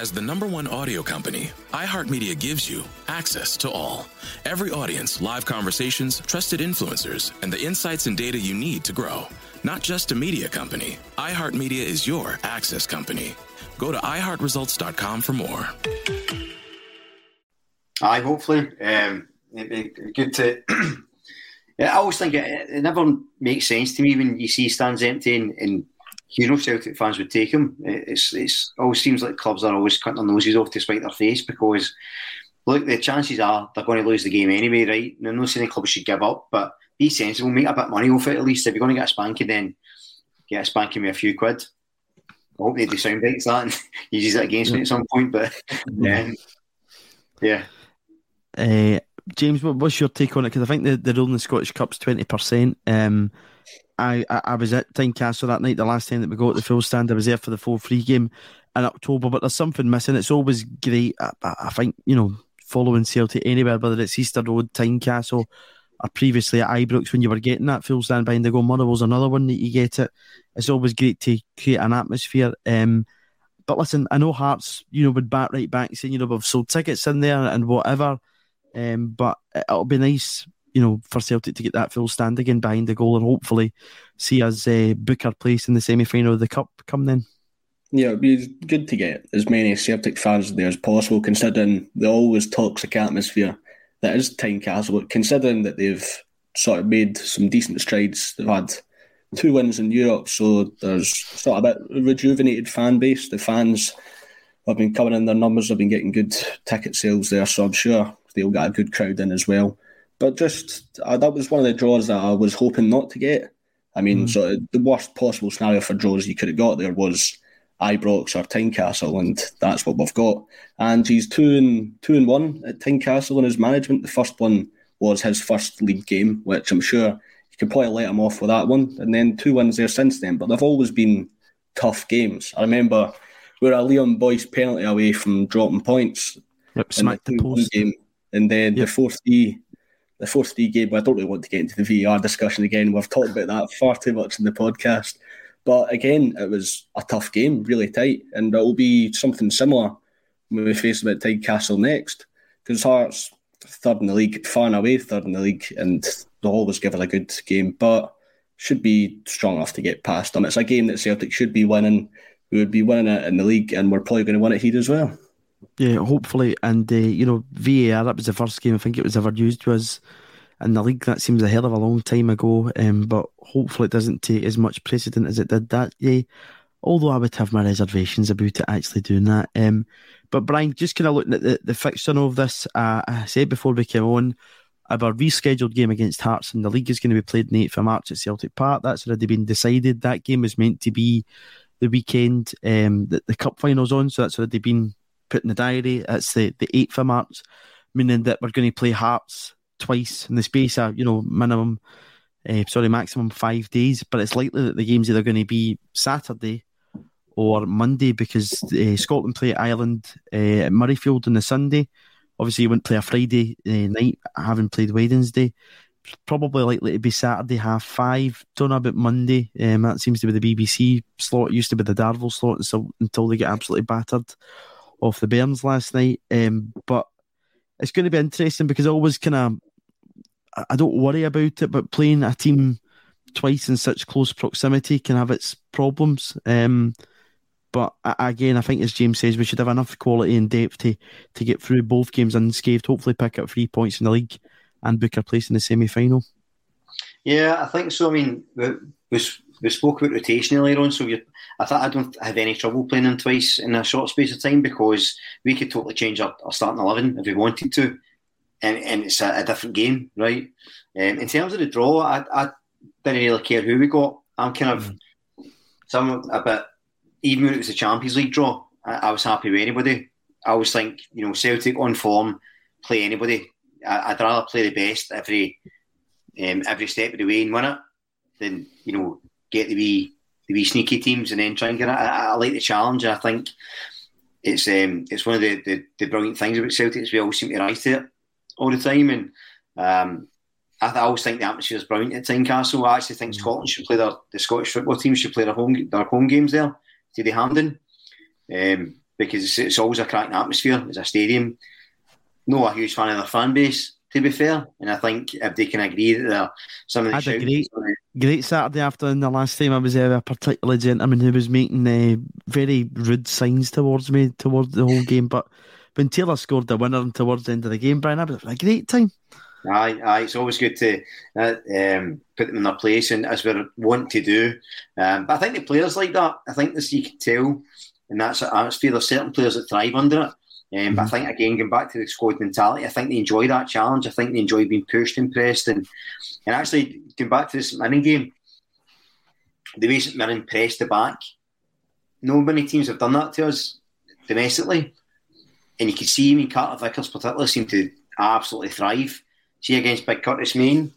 Speaker 5: As the number one audio company, iHeartMedia gives you access to all. Every audience, live conversations, trusted influencers, and the insights and data you need to grow. Not just a media company, iHeartMedia is your access company. Go to iHeartResults.com for more.
Speaker 2: I hopefully. Um, it'd be good to. I always think it, it, never makes sense to me when you see stands empty and, and you know Celtic fans would take him. It's it's always seems like clubs are always cutting their noses off to spite their face because look, the chances are they're going to lose the game anyway, right? I'm not saying clubs should give up, but be sensible, make a bit of money off it at least. If you're going to get a spanking, then get a spanking with a few quid. I hope they do sound bites that and use it against me at some point, but yeah. yeah.
Speaker 1: Uh, James, what, what's your take on it? Because I think the, the rule in the Scottish Cup's 20%. Um, I, I, was at Tynecastle that night, the last time that we got the full stand. I was there for the full free game in October, but there's something missing. It's always great. I, I think, you know, following Celtic anywhere, whether it's Easter Road, Tynecastle, or previously at Ibrox when you were getting that full stand behind the goal. Motherwell's another one that you get it. It's always great to create an atmosphere. Um, but listen, I know Hearts, you know, would bat right back saying, you know, we've sold tickets in there and whatever. Um, but it'll be nice, you know, for Celtic to get that full stand again behind the goal and hopefully see us uh, book our place in the semi final of the Cup come then.
Speaker 3: Yeah, it'd be good to get as many Celtic fans there as possible, considering the always toxic atmosphere that is Tynecastle. Considering that they've sort of made some decent strides, they've had two wins in Europe, so there's sort of a bit rejuvenated fan base. The fans have been coming in, their numbers have been getting good ticket sales there, so I'm sure they'll get a good crowd in as well. But just uh, that was one of the draws that I was hoping not to get. I mean, mm. so the worst possible scenario for draws you could have got there was Ibrox or Tynecastle, and that's what we've got. And he's two and two and one at Tynecastle in his management. The first one was his first league game, which I'm sure you could probably let him off with that one. And then two wins there since then, but they've always been tough games. I remember we were a Liam Boyce penalty away from dropping points.
Speaker 1: Yep, smacked the, the post.
Speaker 3: Game. And then yep. the fourth three the fourth three game, I don't really want to get into the VAR discussion again. We've talked about that far too much in the podcast. But again, it was a tough game, really tight, and it will be something similar when we face them at Tynecastle next. Because Hearts third in the league, far and away third in the league, and they'll always give it a good game, but should be strong enough to get past them. It's a game that Celtic should be winning. We would be winning it in the league, and we're probably going to win it here as well.
Speaker 1: Yeah, hopefully. And uh, you know, VAR that was the first game I think it was ever used was in the league. That seems a hell of a long time ago, um, but hopefully it doesn't take as much precedent as it did that day. Although I would have my reservations about it actually doing that. Um, but Brian, just kind of looking at the, the fixture of this, uh, I said before we came on, our rescheduled game against Hearts and the league is going to be played on 8th of March at Celtic Park. That's already been decided. That game was meant to be the weekend um, that the cup final's on, so that's already been put in the diary. It's the, the 8th of March, meaning that we're going to play Hearts twice in the space of you know minimum, uh, sorry, maximum five days. But it's likely that the games either going to be Saturday or Monday because uh, Scotland play Ireland uh, at Murrayfield on the Sunday. Obviously, you wouldn't play a Friday uh, night, having played Wednesday. Probably likely to be Saturday half five. Don't know about Monday. Um, that seems to be the BBC slot. It used to be the Darvel slot until, until they get absolutely battered off the Bairns last night. Um, but it's going to be interesting because I always kind of I don't worry about it, but playing a team twice in such close proximity can have its problems. Um, but again, I think as James says, we should have enough quality and depth to, to get through both games unscathed. Hopefully, pick up three points in the league and book a place in the semi final.
Speaker 2: Yeah, I think so. I mean, we, we, we spoke about rotation earlier on, so I thought I don't have any trouble playing them twice in a short space of time because we could totally change our, our starting eleven if we wanted to, and, and it's a, a different game, right? Um, in terms of the draw, I, I didn't really care who we got. I'm kind of some a bit even when it was a Champions League draw. I, I was happy with anybody. I always think you know Celtic on form, play anybody. I, would rather play the best every um, every step of the way and win it than you know get the wee the wee sneaky teams and then try and get it. I, I like the challenge. I think it's um, it's one of the, the, the, brilliant things about Celtic is we always seem to rise to it all the time. And um, I, I, always think the atmosphere is brilliant at Tynecastle. I actually think Scotland should play their the Scottish football team should play their home their home games there to the Hampden um, because it's, it's, always a cracking atmosphere. It's a stadium. No, a huge fan of their fan base to be fair. And I think if they can agree that some of the
Speaker 1: had a great, great Saturday afternoon. The last time I was there, a particular gentleman who was making uh, very rude signs towards me towards the whole game. But when Taylor scored the winner and towards the end of the game, Brian, I was a great time.
Speaker 2: Aye, aye, it's always good to uh, um, put them in their place, and as we want to do. Um, but I think the players like that. I think this you can tell, and that's an atmosphere. There's certain players that thrive under it. Um, but I think again, going back to the squad mentality, I think they enjoy that challenge. I think they enjoy being pushed and pressed, and and actually going back to this Mirren game, the way St Mirren pressed the back, no many teams have done that to us domestically, and you could see, mean, Carter Vickers particularly seemed to absolutely thrive. See against Big Curtis Main,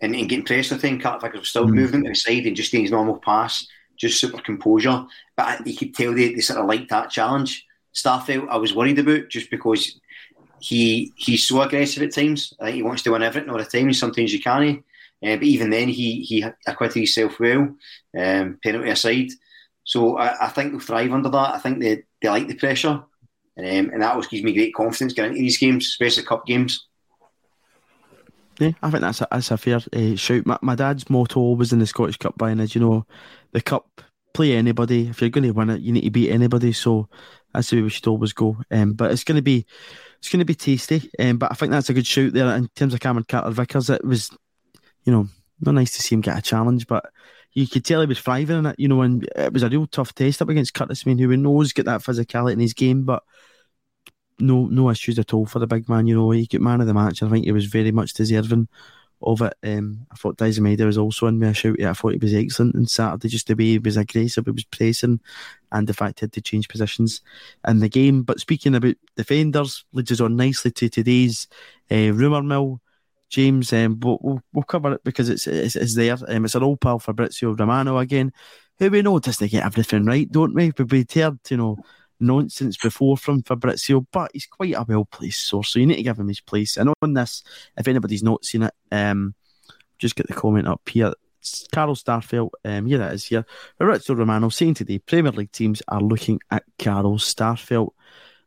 Speaker 2: and, and getting pressed with him, Carter Vickers was still mm. moving to the side and just doing his normal pass, just super composure. But you could tell they, they sort of liked that challenge. Starfelt, I was worried about just because he he's so aggressive at times. I think he wants to win everything all the time. Sometimes you can't. Uh, but even then, he he acquitted himself well, um, penalty aside. So I, I, think they'll thrive under that. I think they, they like the pressure, um, and that always gives me great confidence getting into these games, especially cup games.
Speaker 1: Yeah, I think that's a, that's a fair uh, shout. My, my dad's motto always in the Scottish Cup, Brian, is you know, the cup play anybody. If you're going to win it, you need to beat anybody. So that's the way we should always go. Um, but it's going to be it's going to be tasty. Um, but I think that's a good shout there in terms of Cameron Carter Vickers. It was, you know, not nice to see him get a challenge, but you could tell he was thriving in it. You know, and it was a real tough test up against Curtis Main, who we knows get that physicality in his game, but no no issues at all for the big man. You know, he got man of the match. I think he was very much deserving of it. Um, I thought Daizen Maeda was also in me a shout. Yeah, I thought he was excellent on Saturday, just the way he was aggressive, he was pressing, and the fact he had to change positions in the game. But speaking about defenders, leads on nicely to today's uh, rumour mill. James, um, but we'll, we'll cover it because it's it's, it's there. Um, it's an old pal Fabrizio Romano again, who we know doesn't get everything right, don't we? But we've heard, you know, nonsense before from Fabrizio, but he's quite a well placed source, so you need to give him his place. And on this, if anybody's not seen it, um, just get the comment up here. It's Carl Starfelt, um, here it is here. Fabrizio Romano saying today Premier League teams are looking at Carl Starfelt.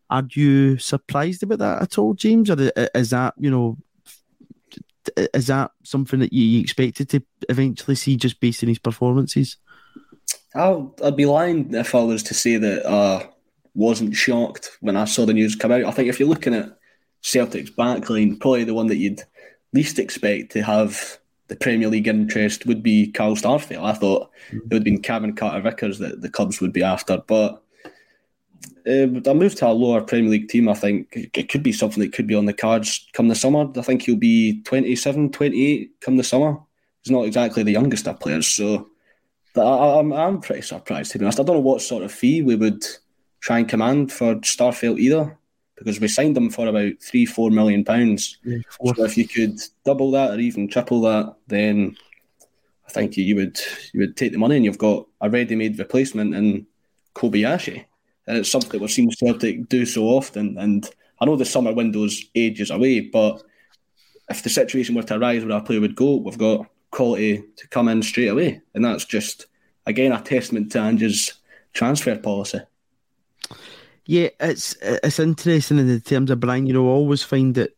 Speaker 1: Are you surprised about that at all, James? Or is that, you know, is that something that you expected to eventually see just based on his performances?
Speaker 3: i would be lying if I was to say that uh, wasn't shocked when I saw the news come out. I think if you're looking at Celtic's backline, probably the one that you'd least expect to have the Premier League interest would be Carl Starfelt. I thought it would have been Cameron Carter Vickers that the clubs would be after. But uh, a move to a lower Premier League team, I think it could be something that could be on the cards come the summer. I think he'll be 27, 28 come the summer. He's not exactly the youngest of players. So I, I'm, I'm pretty surprised, to be honest. I don't know what sort of fee we would try and command for Starfelt either, because we signed him for about three, four million pounds. Yeah, so if you could double that or even triple that, then I think you would you would take the money and you've got a ready-made replacement in Kobayashi. And it's something we've seen Celtic do so often. And I know the summer window's ages away, but if the situation were to arise where a player would go, we've got quality to come in straight away. And that's just, again, a testament to Ange's transfer policy.
Speaker 1: Yeah, it's it's interesting in the terms of Brian. You know, I always find that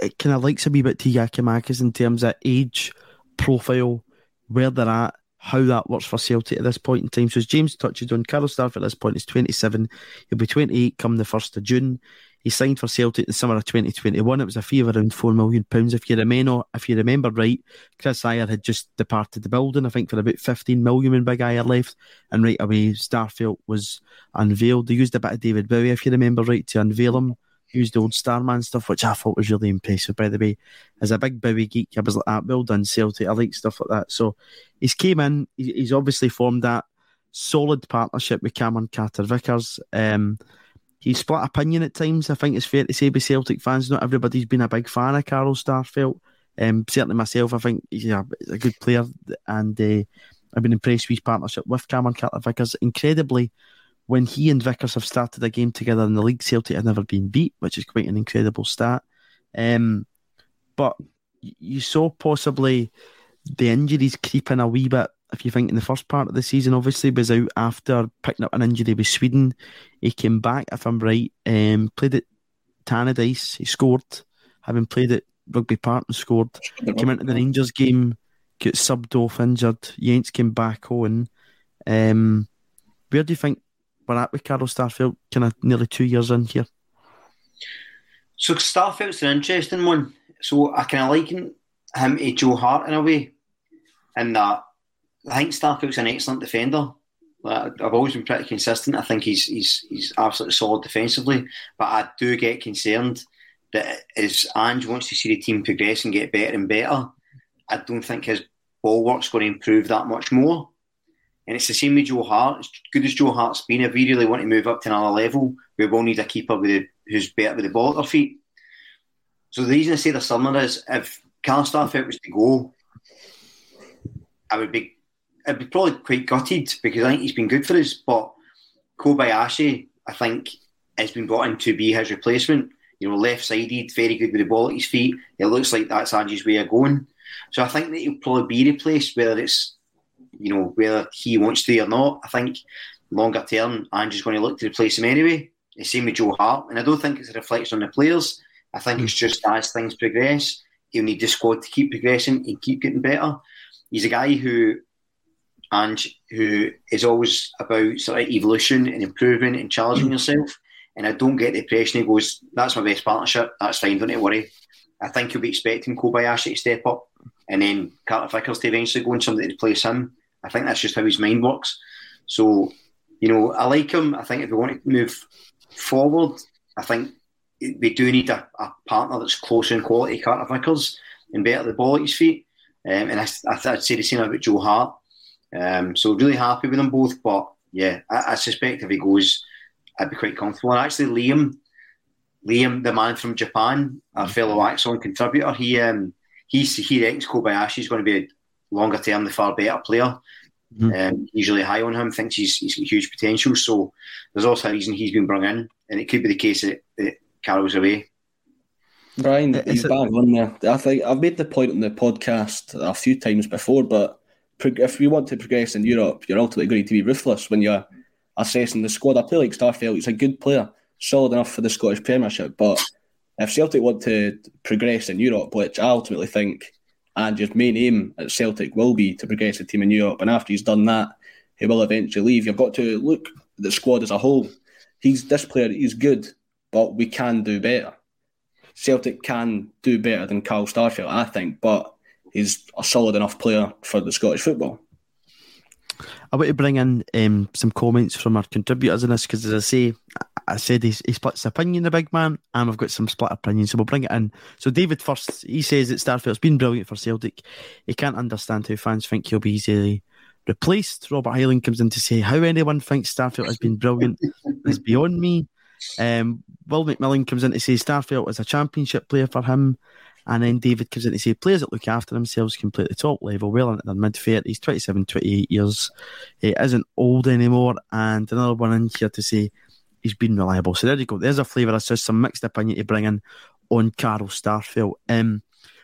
Speaker 1: it kind of likes a wee bit to Giakoumakis in terms of age, profile, where they're at, how that works for Celtic at this point in time. So as James touches on, Carl Starfelt at this point is 27. He'll be 28 come the 1st of June. He signed for Celtic in the summer of 2021. It was a fee of around £4 million. If you remember, if you remember right, Chris Ajer had just departed the building, I think, for about 15 million when Big Ajer left. And right away, Starfelt was unveiled. They used a bit of David Bowie, if you remember right, to unveil him. Used the old Starman stuff, which I thought was really impressive, by the way. As a big Bowie geek, I was like, that, well done, Celtic. I like stuff like that. So he's came in, he's obviously formed that solid partnership with Cameron Carter Vickers. Um, he's split opinion at times. I think it's fair to say by Celtic fans, not everybody's been a big fan of Carl Starfelt. Um, certainly myself, I think he's a, a good player, and uh, I've been impressed with his partnership with Cameron Carter Vickers. Incredibly, when he and Vickers have started a game together in the league, Celtic have never been beat, which is quite an incredible stat. Um, but you saw possibly the injuries creeping a wee bit if you think in the first part of the season, obviously was out after picking up an injury with Sweden. He came back, if I'm right, um, played at Tannadice. He scored, having played at Rugby Park and scored. Came into the Rangers game, got subbed off injured. Jenz came back on. Um, where do you think we're at with Carl Starfelt, Kind of nearly two years in here.
Speaker 2: So Starfelt's an interesting one. So I kind of liken him to Joe Hart in a way, in that I think Starfelt's an excellent defender. I've always been pretty consistent. I think he's he's he's absolutely solid defensively, but I do get concerned that as Ange wants to see the team progress and get better and better, I don't think his ball work's going to improve that much more. And it's the same with Joe Hart. As good as Joe Hart's been, if we really want to move up to another level, we will need a keeper with a, who's better with the ball at their feet. So the reason I say the summer is if Carl Starfelt was to go, I would be I'd be probably quite gutted because I think he's been good for us. But Kobayashi, I think, has been brought in to be his replacement. You know, left sided, very good with the ball at his feet. It looks like that's Ange's way of going. So I think that he'll probably be replaced, whether it's, you know, whether he wants to or not. I think longer term, Ange's going to look to replace him anyway. The same with Joe Hart. And I don't think it's a reflection on the players. I think it's hmm. just as things progress, he'll need the squad to keep progressing and keep getting better. He's a guy who and who is always about sort of evolution and improving and challenging yourself. And I don't get the impression he goes, "That's my best partnership. That's fine. Don't worry." I think you'll be expecting Kobayashi to step up, and then Carter Vickers to eventually go and somebody to replace him. I think that's just how his mind works. So, you know, I like him. I think if we want to move forward, I think we do need a, a partner that's closer in quality, Carter Vickers, and better the ball at his feet. Um, and I, would say the same about Joe Hart. Um, so really happy with them both. But yeah, I, I, suspect if he goes, I'd be quite comfortable. And actually, Liam, Liam, the man from Japan, our fellow ACSOM contributor, he um, he he reckons Kobayashi is going to be a longer term the far better player. Mm-hmm. Um, he's really high on him. Thinks he's he's got huge potential. So there's also a reason he's been brought in, and it could be the case that, that Carol's away.
Speaker 3: Brian, he's back on there. I think I've made the point on the podcast a few times before, but if you want to progress in Europe, you're ultimately going to be ruthless when you're assessing the squad. I play like Starfelt, he's a good player, solid enough for the Scottish Premiership. But if Celtic want to progress in Europe, which I ultimately think and main aim at Celtic will be to progress the team in Europe, and after he's done that, he will eventually leave. You've got to look at the squad as a whole. He's this player, he's good, but we can do better. Celtic can do better than Carl Starfelt, I think, but he's a solid enough player for the Scottish football.
Speaker 1: I want to bring in um, some comments from our contributors in this because, as I say, I said he, he splits opinion, the big man, and we've got some split opinions, so we'll bring it in. So, David first, he says that Starfelt's been brilliant for Celtic. He can't understand how fans think he'll be easily replaced. Robert Highland comes in to say how anyone thinks Starfelt has been brilliant is beyond me. Um, Will McMillan comes in to say Starfelt is a championship player for him. And then David comes in to say players that look after themselves can play at the top level, well into their mid 30s, 27, 28 years. He isn't old anymore. And another one in here to say he's been reliable. So there you go. There's a flavour just some mixed opinion to bring in on Carl Starfelt. Um,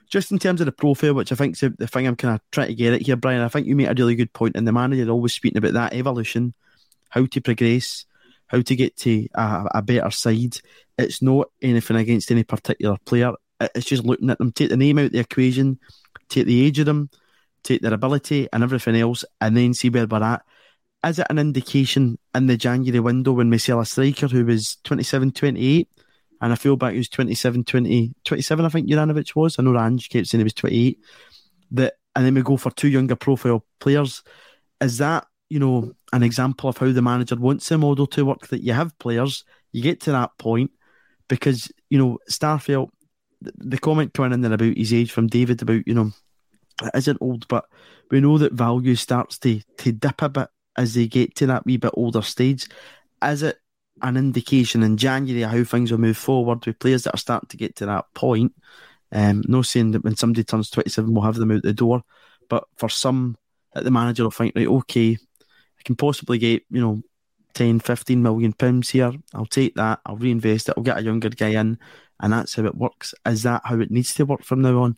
Speaker 1: just in terms of the profile, which I think is the thing I'm kind of trying to get at here, Brian, I think you made a really good point. And the manager always speaking about that evolution, how to progress, how to get to a, a better side. It's not anything against any particular player. It's just looking at them, take the name out of the equation, take the age of them, take their ability and everything else, and then see where we're at. Is it an indication in the January window when we sell a striker who was 27, 28, and a fullback who's 27, 20, 27, I think Juranovic was? I know Ange kept saying he was 28. That, and then we go for two younger profile players. Is that, you know, an example of how the manager wants the model to work? That you have players, you get to that point, because, you know, Starfelt, the comment coming in there about his age from David about, you know, it isn't old, but we know that value starts to, to dip a bit as they get to that wee bit older stage. Is it an indication in January how things will move forward with players that are starting to get to that point? Um, no saying that when somebody turns 27, we'll have them out the door, but for some, that the manager will think, right, okay, I can possibly get, you know, 10, 15 million pounds here. I'll take that, I'll reinvest it, I'll get a younger guy in, and that's how it works. Is that how it needs to work from now on?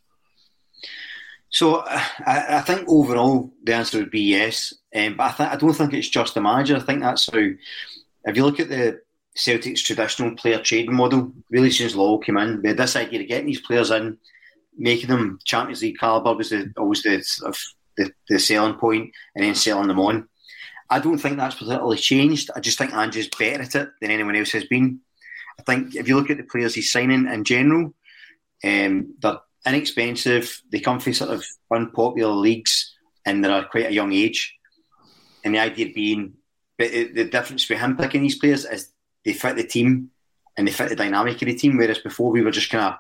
Speaker 2: So I, I, think overall the answer would be yes, um, but I, th- I don't think it's just the manager. I think that's how. If you look at the Celtic's traditional player trading model, really since Law came in, we had this idea of getting these players in, making them Champions League caliber was the, always the, the, the selling point, and then selling them on. I don't think that's particularly changed. I just think Andrew's better at it than anyone else has been. I think if you look at the players he's signing in general, um, they're inexpensive. They come from sort of unpopular leagues and they're at quite a young age. And the idea being, the difference with him picking these players is they fit the team and they fit the dynamic of the team. Whereas before we were just kind of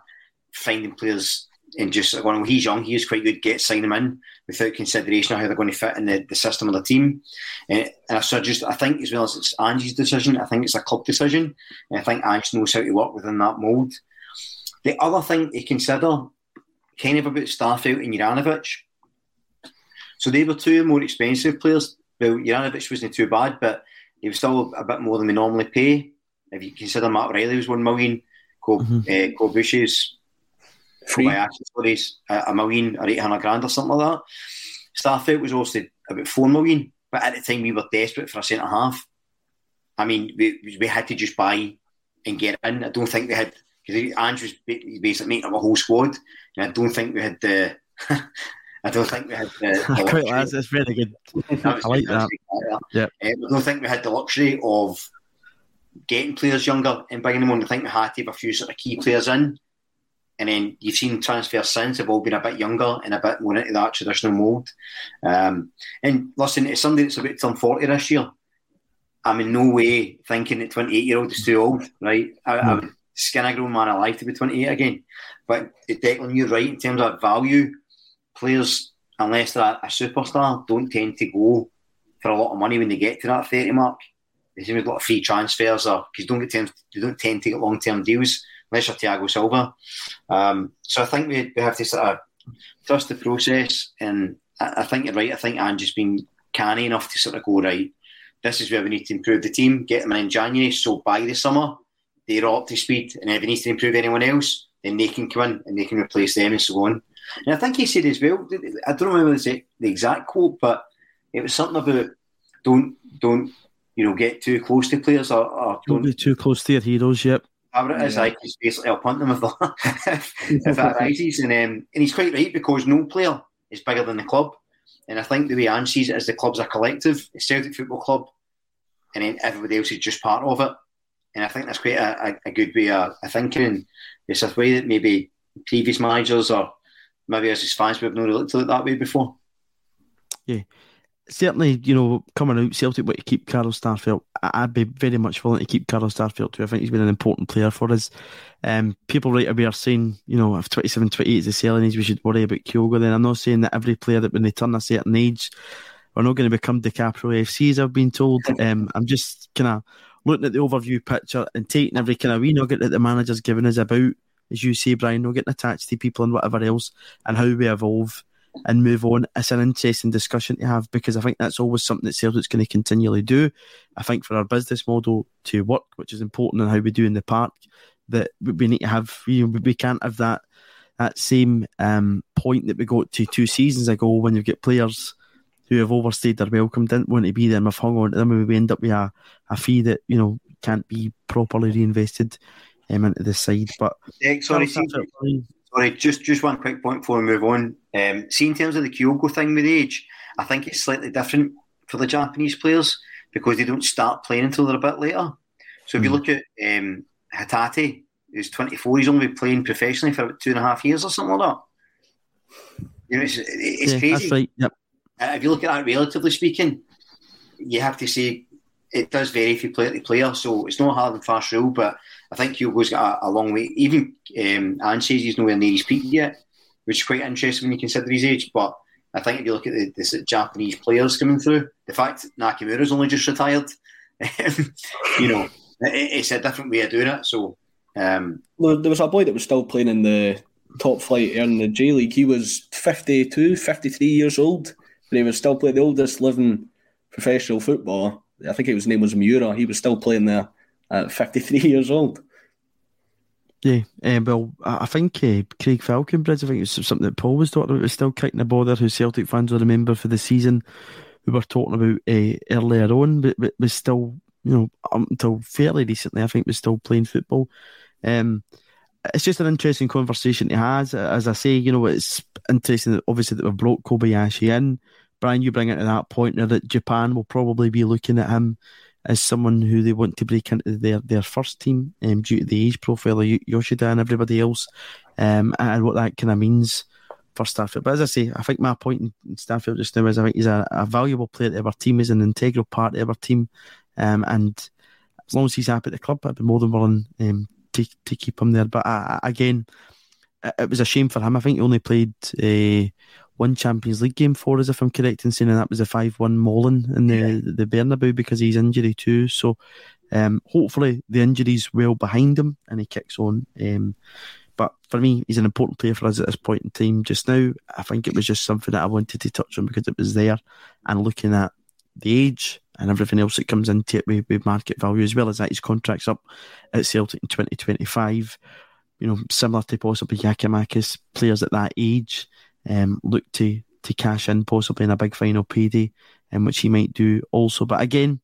Speaker 2: finding players and just going, well, he's young, he's quite good, get sign him in without consideration of how they're going to fit in the, the system of the team. Uh, and so just, I think as well as it's Angie's decision, I think it's a club decision. And I think Ange knows how to work within that mould. The other thing to consider kind of about Starfelt and Juranovic. So they were two more expensive players. Well, Juranovic wasn't too bad, but he was still a bit more than we normally pay. If you consider Matt Riley was one million, Cole, mm-hmm. uh, Cole Bush's free stories a million or eight hundred grand or something like that. Starfelt was also about four million, but at the time we were desperate for a centre half. I mean, we, we had to just buy and get in. I don't think we had because Andrew's basically making up a whole squad, and I don't think we had the. I don't think we had the.
Speaker 1: Quite that's, that's very good. I like that. Yeah. Um,
Speaker 2: I don't think we had the luxury of getting players younger and bringing them on. I think we had to have a few sort of key players in. And then you've seen transfers since have all been a bit younger and a bit more into that traditional mould. Um, and listen, it's somebody that's about to turn 40 this year. I'm in no way thinking that 28 year old is too old, right? I, I would skin a grown man alive to be 28 again. But Declan, you're right in terms of value. Players, unless they're a superstar, don't tend to go for a lot of money when they get to that 30 mark. They seem to a lot of free transfers, or because don't get they don't tend to get long term deals unless you're Thiago Silva. Um, so I think we, we have to sort of trust the process, and I, I think you're right. I think Angie's been canny enough to sort of go right. This is where we need to improve the team, get them in January. So by the summer, they're up to speed, and if he need to improve anyone else, then they can come in and they can replace them and so on. And I think he said as well, I don't remember the, the exact quote, but it was something about don't don't you know get too close to players or, or
Speaker 1: don't, don't, be too close to your heroes. Yep.
Speaker 2: Is, yeah. like he's basically I'll punt them if, if, that arises, and um, and he's quite right because no player is bigger than the club, and I think the way Anne sees it is the club's a collective, a Celtic Football Club, and then everybody else is just part of it and I think that's quite a, a good way of, of thinking. It's a way that maybe previous managers or maybe as his fans we've not looked at it that way before.
Speaker 1: Yeah, certainly. You know, coming out Celtic, but to keep Carl Starfelt, I'd be very much willing to keep Carl Starfelt too. I think he's been an important player for us. Um, people right away are saying, you know, if 27, 28 is the selling age, we should worry about Kyogo. Then I'm not saying that every player that when they turn a certain age, are not going to become DiCaprio FCs. I've been told. Um, I'm just kind of looking at the overview picture and taking every kind of wee nugget that the manager's given us about, as you say, Brian, not getting attached to people and whatever else, and how we evolve and move on. It's an interesting discussion to have because I think that's always something that Celtic's going to continually do. I think for our business model to work, which is important in how we do in the park, that we need to have, you know, we can't have that that same um, point that we got to two seasons ago when you've got players who have overstayed their welcome didn't want to be there and have hung on to them and we end up with a, a fee that, you know, can't be properly reinvested um, into the side. But
Speaker 2: yeah, sorry, sorry, just just one quick point before we move on. Um, see, in terms of the Kyogo thing with age, I think it's slightly different for the Japanese players because they don't start playing until they're a bit later. So if you look at um, Hatate, who's 24, he's only been playing professionally for about two and a half years or something like that. You know, it's, it's
Speaker 1: yeah,
Speaker 2: crazy.
Speaker 1: That's right. Yep.
Speaker 2: Uh, if you look at that, relatively speaking, you have to say it does vary if you play at the player. So it's not a hard and fast rule, but I think Kyogo's got a, a long way. Even um, says he's nowhere near his peak yet, which is quite interesting when you consider his age. But I think if you look at the, the Japanese players coming through, the fact Nakamura's only just retired, you know, it, it's a different way of doing it. So, um,
Speaker 3: well, there was a boy that was still playing in the top flight in the J League. He was 52, 53 years old, but he was still playing the oldest living professional footballer. I think his name was Miura. He was still playing there at 53 years old.
Speaker 1: Yeah, uh, well, I think uh, Craig Falconbridge, I think it's something that Paul was talking about, was still kicking the ball there, who Celtic fans will remember for the season, we were talking about uh, earlier on, but, but was still, you know, until fairly recently, I think was still playing football. Um, it's just an interesting conversation to has. As I say, you know, it's interesting that obviously that we've brought Kobayashi in. Brian, you bring it to that point now that Japan will probably be looking at him as someone who they want to break into their, their first team um, due to the age profile of Yoshida and everybody else, um, and what that kind of means for Stafford. But as I say, I think my point in Stafford just now is I think he's a, a valuable player to our team, he's an integral part of our team, um, and as long as he's happy at the club, I'd be more than willing um, to, to keep him there. But uh, again, it was a shame for him. I think he only played uh, one Champions League game for us, if I'm correct in saying, and that was a 5 1 Molin in the, yeah. the Bernabeu because he's injury too. So um, hopefully the injury's well behind him and he kicks on. Um, but for me, he's an important player for us at this point in time. Just now, I think it was just something that I wanted to touch on because it was there and looking at the age and everything else that comes into it with, with market value, as well as that his contract's up at Celtic in 2025. You know, similar to possibly Giakoumakis, players at that age um, look to to cash in possibly in a big final payday, um, which he might do also. But again,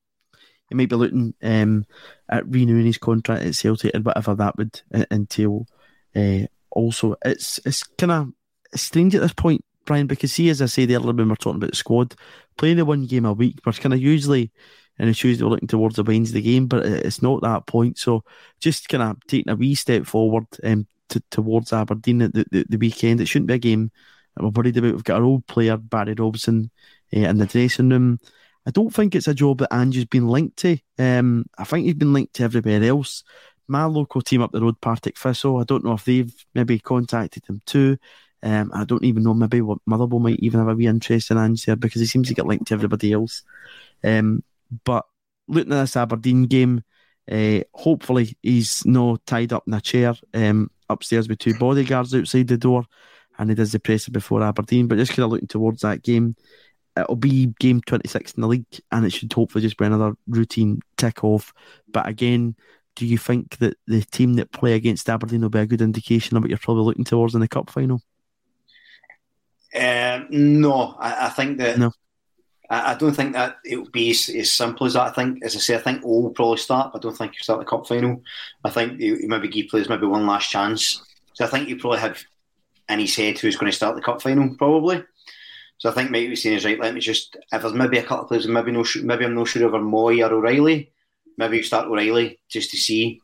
Speaker 1: he might be looking um, at renewing his contract at Celtic and whatever that would uh, entail. Uh, also, it's it's kind of strange at this point, Brian, because see, as I said earlier when we are talking about the squad, playing the one game a week, we're kind of usually in a Tuesday looking towards the Wednesday game, but it's not that point. So just kind of taking a wee step forward um, to, towards Aberdeen at the, the, the weekend. It shouldn't be a game we're worried about. We've got our old player Barry Robson uh, in the dressing room. I don't think it's a job that Ange's been linked to. Um, I think he's been linked to everywhere else. My local team up the road, Partick Thistle, I don't know if they've maybe contacted him too. Um, I don't even know maybe what Motherwell might even have a wee interest in Ange there because he seems to get linked to everybody else. Um, but looking at this Aberdeen game, uh, hopefully he's not tied up in a chair um, upstairs with two bodyguards outside the door and he does the pressing before Aberdeen. But just kind of looking towards that game, it'll be game 26 in the league, and it should hopefully just be another routine tick off. But again, do you think that the team that play against Aberdeen will be a good indication of what you're probably looking towards in the cup final?
Speaker 2: Um, no, I, I, think that
Speaker 1: no.
Speaker 2: I, I, don't think that it will be as, as, simple as that. I think, as I say, I think all will probably start. I don't think you start the cup final. I think you maybe give players maybe one last chance. So I think you probably have in his head who's going to start the cup final, probably. So I think Mike was saying is right. Let me just if there's maybe a couple of players, maybe no, maybe I'm not sure over Mooy or O'Riley. Maybe you start O'Riley just to see.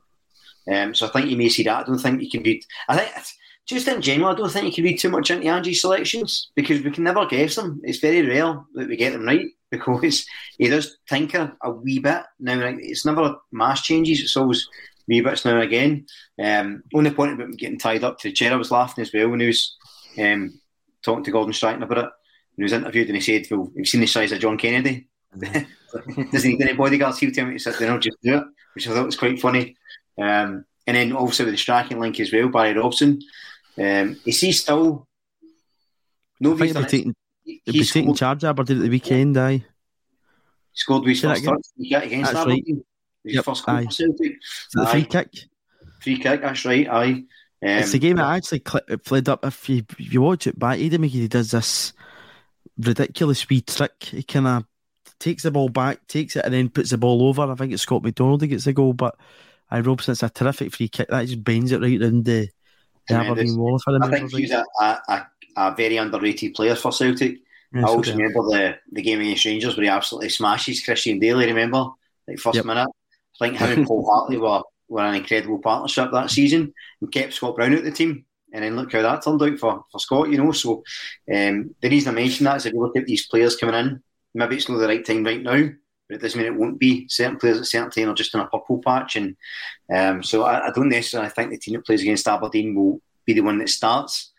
Speaker 2: Um, so I think you may see that. I don't think you can read. I think just in general, I don't think you can read too much into Angie's selections because we can never guess them. It's very rare that we get them right because he does tinker a wee bit. Now it's never mass changes. It's always wee bits now and again. Um, only point about getting tied up to the chair, I was laughing as well when he was um, talking to Gordon Strachan about it. When he was interviewed and he said, well, have seen the size of John Kennedy? Doesn't need any bodyguards. He'll tell me to sit down, just do it, which I thought was quite funny. Um, and then also with the striking link as well, Barry Robson. Um, is he still?
Speaker 1: No, I think he'll be taking, he'll be taking charge of Aberdeen at the weekend, aye.
Speaker 2: Scored with his first against
Speaker 1: That's Aberdeen. Right.
Speaker 2: Yep, first goal Celtic.
Speaker 1: The free kick.
Speaker 2: Free kick, that's right, aye. Um,
Speaker 1: it's a game that actually cl- played up. If you if you watch it back, Aidan McGee does this ridiculous wee trick. He kind of takes the ball back, takes it, and then puts the ball over. I think it's Scott McDonald who gets the goal, but I Robson, it's a terrific free kick that just bends it right round the, the Aberdeen wall.
Speaker 2: I, I think he's a, a, a, very underrated player for Celtic. Yes, I always okay. remember the, the game against Rangers where he absolutely smashes Christian Dailly, Remember, like first yep. minute. I think him and Paul Hartley were, were an incredible partnership that season and kept Scott Brown out of the team. And then look how that turned out for, for Scott, you know. So um, the reason I mention that is if you look at these players coming in, maybe it's not the right time right now, but it doesn't mean it won't be. Certain players at certain time are just in a purple patch. And um, so I, I, don't necessarily think the team that plays against Aberdeen will be the one that starts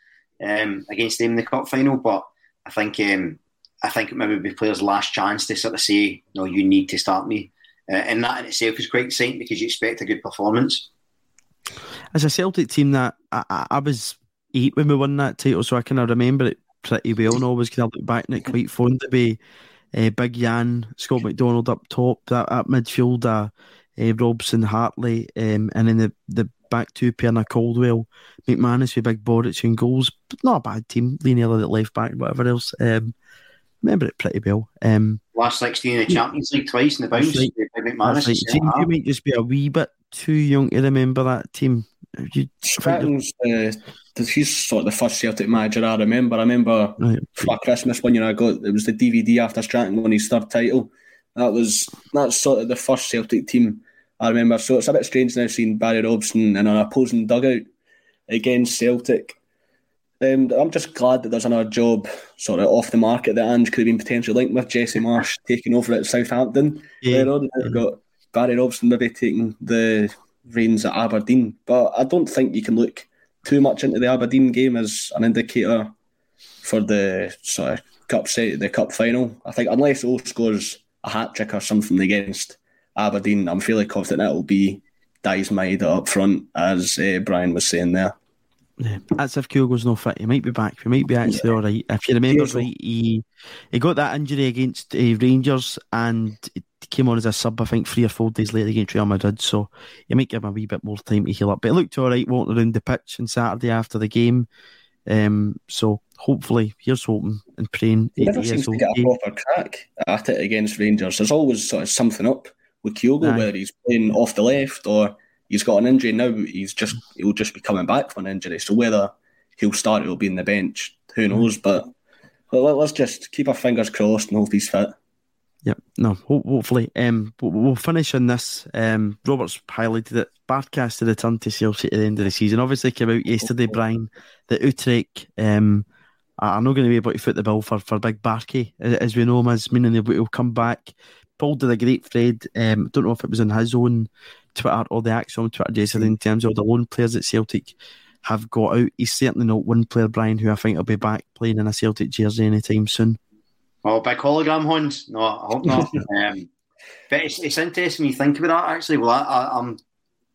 Speaker 2: um, against them in the cup final. But I think um, I think it maybe be players' last chance to sort of say, no, you need to start me. Uh, and that in itself is quite exciting because you expect a good performance.
Speaker 1: As a Celtic team, that I, I, was eight when we won that title, so I kind of remember it pretty well and always kind of look back and it quite fond to be uh, Big Jan, Scott McDonald up top, that, that midfield, uh, uh, Robson, Hartley, um, and then the, the back two, Perna Caldwell, McManus with Big Boruc and goals. Not a bad team. Naylor at left back, whatever else. Um, remember it pretty well. Um,
Speaker 2: Last 16 in the Champions League twice in the bounce. Right. McManus.
Speaker 1: Right. You might just be a wee bit too young to remember that team.
Speaker 3: You, Strachan's uh, he's sort of the first Celtic manager I remember. I remember right. for Christmas one year I got it was the DVD after Stratton won his third title. That was that's sort of the first Celtic team I remember. So it's a bit strange now seeing Barry Robson in an opposing dugout against Celtic. Um, I'm just glad that there's another job sort of off the market that Ange could have been potentially linked with Jesse Marsch taking over at Southampton. Yeah. Later You've got Barry Robson maybe taking the reins at Aberdeen. But I don't think you can look too much into the Aberdeen game as an indicator for the sort of cup set, the cup final. I think unless O scores a hat trick or something against Aberdeen, I'm fairly confident it'll be Daizen Maeda up front, as uh, Brian was saying there.
Speaker 1: Yeah, that's if Kyogo's no fit. He might be back. He might be actually yeah. all right. If you remember right, he he got that injury against uh, Rangers and came on as a sub. I think three or four days later against Real Madrid. So you might give him a wee bit more time to heal up. But it looked all right walking around the pitch on Saturday after the game. Um, so hopefully, here's hoping and praying.
Speaker 3: He never seems to get a proper crack at it against Rangers. There's always sort of something up with Kyogo, Aye. whether he's playing off the left or he's got an injury now. He's just he'll just be coming back from an injury. So whether he'll start, he'll be in the bench. Who mm. knows? But let's just keep our fingers crossed and hope he's fit.
Speaker 1: Yep. No. Ho- hopefully, um, we'll finish on this. Um, Robert's highlighted it. Barkas to return to Chelsea at the end of the season. Obviously, came out yesterday, Brian. The Utrecht um, are not going to be able to foot the bill for, for Big Barky, as we know him as, meaning he'll come back. Paul did a great thread. Um, don't know if it was on his own Twitter or the actual Twitter yesterday in terms of the loan players that Celtic have got out. He's certainly not one player, Brian, who I think will be back playing in a Celtic jersey anytime soon.
Speaker 2: Oh, big hologram horns? No, I hope not. um, but it's, it's interesting you think about that, actually. Well, I, am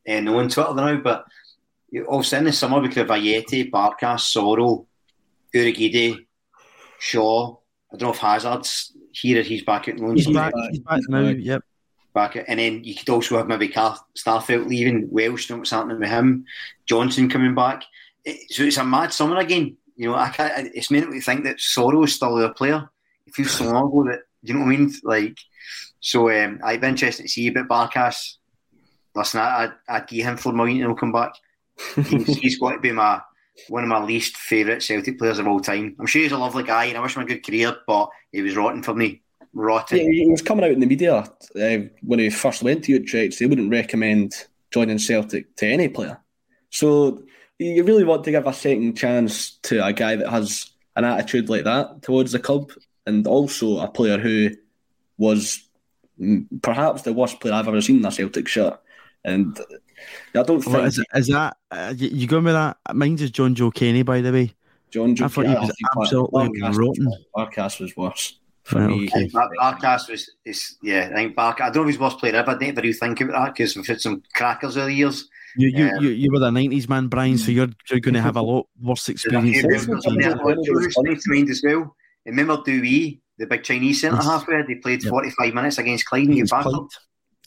Speaker 2: uh, knowing Twitter now, but you also in the summer, because of Ajeti, Barkas, Soro, Urhoghide, Shaw, I don't know if Hazard's here or he's back at loan.
Speaker 1: He's, back, he's back now, yep.
Speaker 2: Back and then you could also have maybe Starfelt leaving, Welsh, don't know what's happening with him, Johnston coming back. It, so it's a mad summer again. You know, I can't, it's meant to think that Soro is still a player. It feels so long ago that, you know what I mean? Like, so um, I'd be interested to see a bit Barkas. Listen, I, I'd, I'd give him for million and he'll come back. he's, he's got to be my one of my least favourite Celtic players of all time. I'm sure he's a lovely guy and I wish him a good career, but he was rotten for me. Rotten.
Speaker 3: Yeah, he was coming out in the media uh, when he first went to Utrecht. They wouldn't recommend joining Celtic to any player. So you really want to give a second chance to a guy that has an attitude like that towards the club, and also a player who was perhaps the worst player I've ever seen in a Celtic shirt. And I don't think.
Speaker 1: is, is, that uh, you going with that? Mine's is Jonjoe Kenny, by the way.
Speaker 3: Jonjoe.
Speaker 1: I thought he was absolutely rotten.
Speaker 3: Barkas was worse.
Speaker 2: For me, okay. Barkas was is yeah. I think Barkas. I don't know if he's worst player ever. I really think about that because we've had some crackers over the years.
Speaker 1: You you, um, you, you were the nineties man, Brian. So you're you're going to have a lot worse experience.
Speaker 2: mind as well. Remember Du Wei, the big Chinese centre half where they played yep. forty five minutes against Clyde and get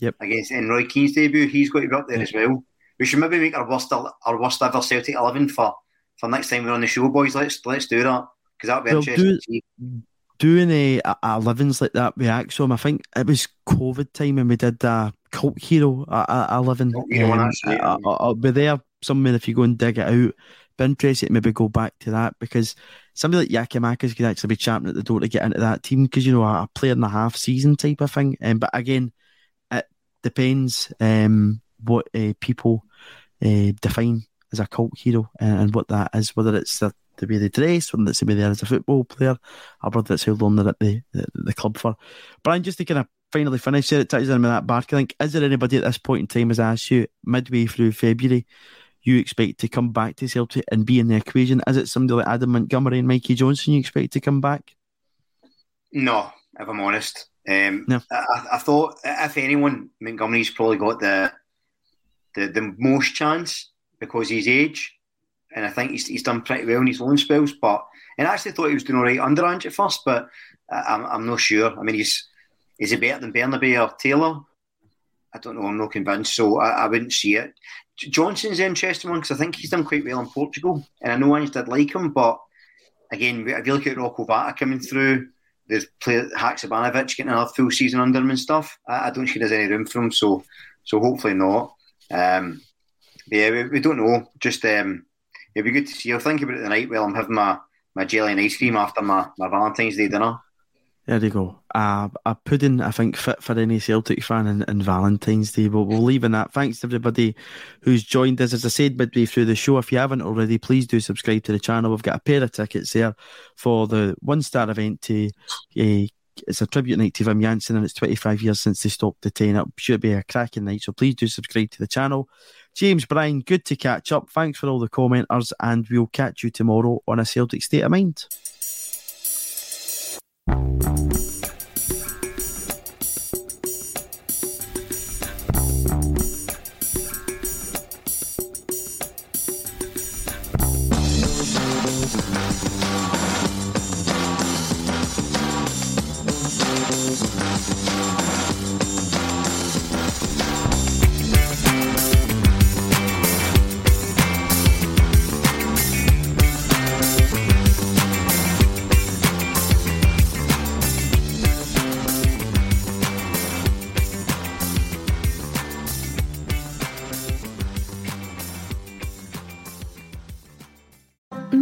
Speaker 1: Yep.
Speaker 2: Against in Roy Keane's debut, he's got to be up there as well. We should maybe make our worst our worst ever Celtic eleven for for next time we're on the show, boys. Let's let's do that because that'll be
Speaker 1: we'll
Speaker 2: interesting.
Speaker 1: Do, doing a, a, a livings like that with ACSOM. I think it was COVID time and we did a cult hero a, a, a living.
Speaker 2: hero
Speaker 1: Um,
Speaker 2: actually,
Speaker 1: I- I- I'll be there somewhere if you go and dig it out. Be interested to maybe go back to that because somebody like Giakoumakis could actually be champing at the door to get into that team because you know a, a player and a half season type of thing. Um, but again, it depends um, what uh, people uh, define as a cult hero and, and what that is, whether it's the, the way they dress, whether it's the way they are as a football player, or whether it's how long they're at the, the, the club for. Brian, just to kind of finally finish there, it touches on with that Barker think, Is there anybody at this point in time, as I asked you, midway through February, you expect to come back to Celtic and be in the equation? Is it somebody like Adam Montgomery and Mikey Johnston you expect to come back?
Speaker 2: No, if I'm honest. Um,
Speaker 1: No.
Speaker 2: I, I- I thought if anyone, Montgomery's probably got the the, the most chance because his age, and I think he's, he's done pretty well in his loan spells. But and I actually thought he was doing all right under Ange at first, but I'm I'm not sure. I mean, he's is he better than Bernabei or Taylor? I don't know. I'm not convinced, so I, I wouldn't see it. Johnston's an interesting one because I think he's done quite well in Portugal, and I know Ange did like him, but again, if you look at Rocco Vata coming through, there's player Haksabanovic getting another full season under him and stuff. I, I don't think there's any room for him, so so hopefully not. Um, yeah, we, we don't know. Just um, it'd be good to see. I'll think about it tonight while I'm having my, my jelly and ice cream after my, my Valentine's Day dinner.
Speaker 1: There you go. Uh, a pudding, I think, fit for any Celtic fan in, in Valentine's Day. But we'll leave in that. Thanks to everybody who's joined us. As I said midway through the show, if you haven't already, please do subscribe to the channel. We've got a pair of tickets there for the one star event to uh, it's a tribute night to Wim Jansen, and it's 25 years since they stopped the 10 up. Should be a cracking night, so please do subscribe to the channel. James, Brian, good to catch up. Thanks for all the commenters, and we'll catch you tomorrow on a Celtic State of Mind.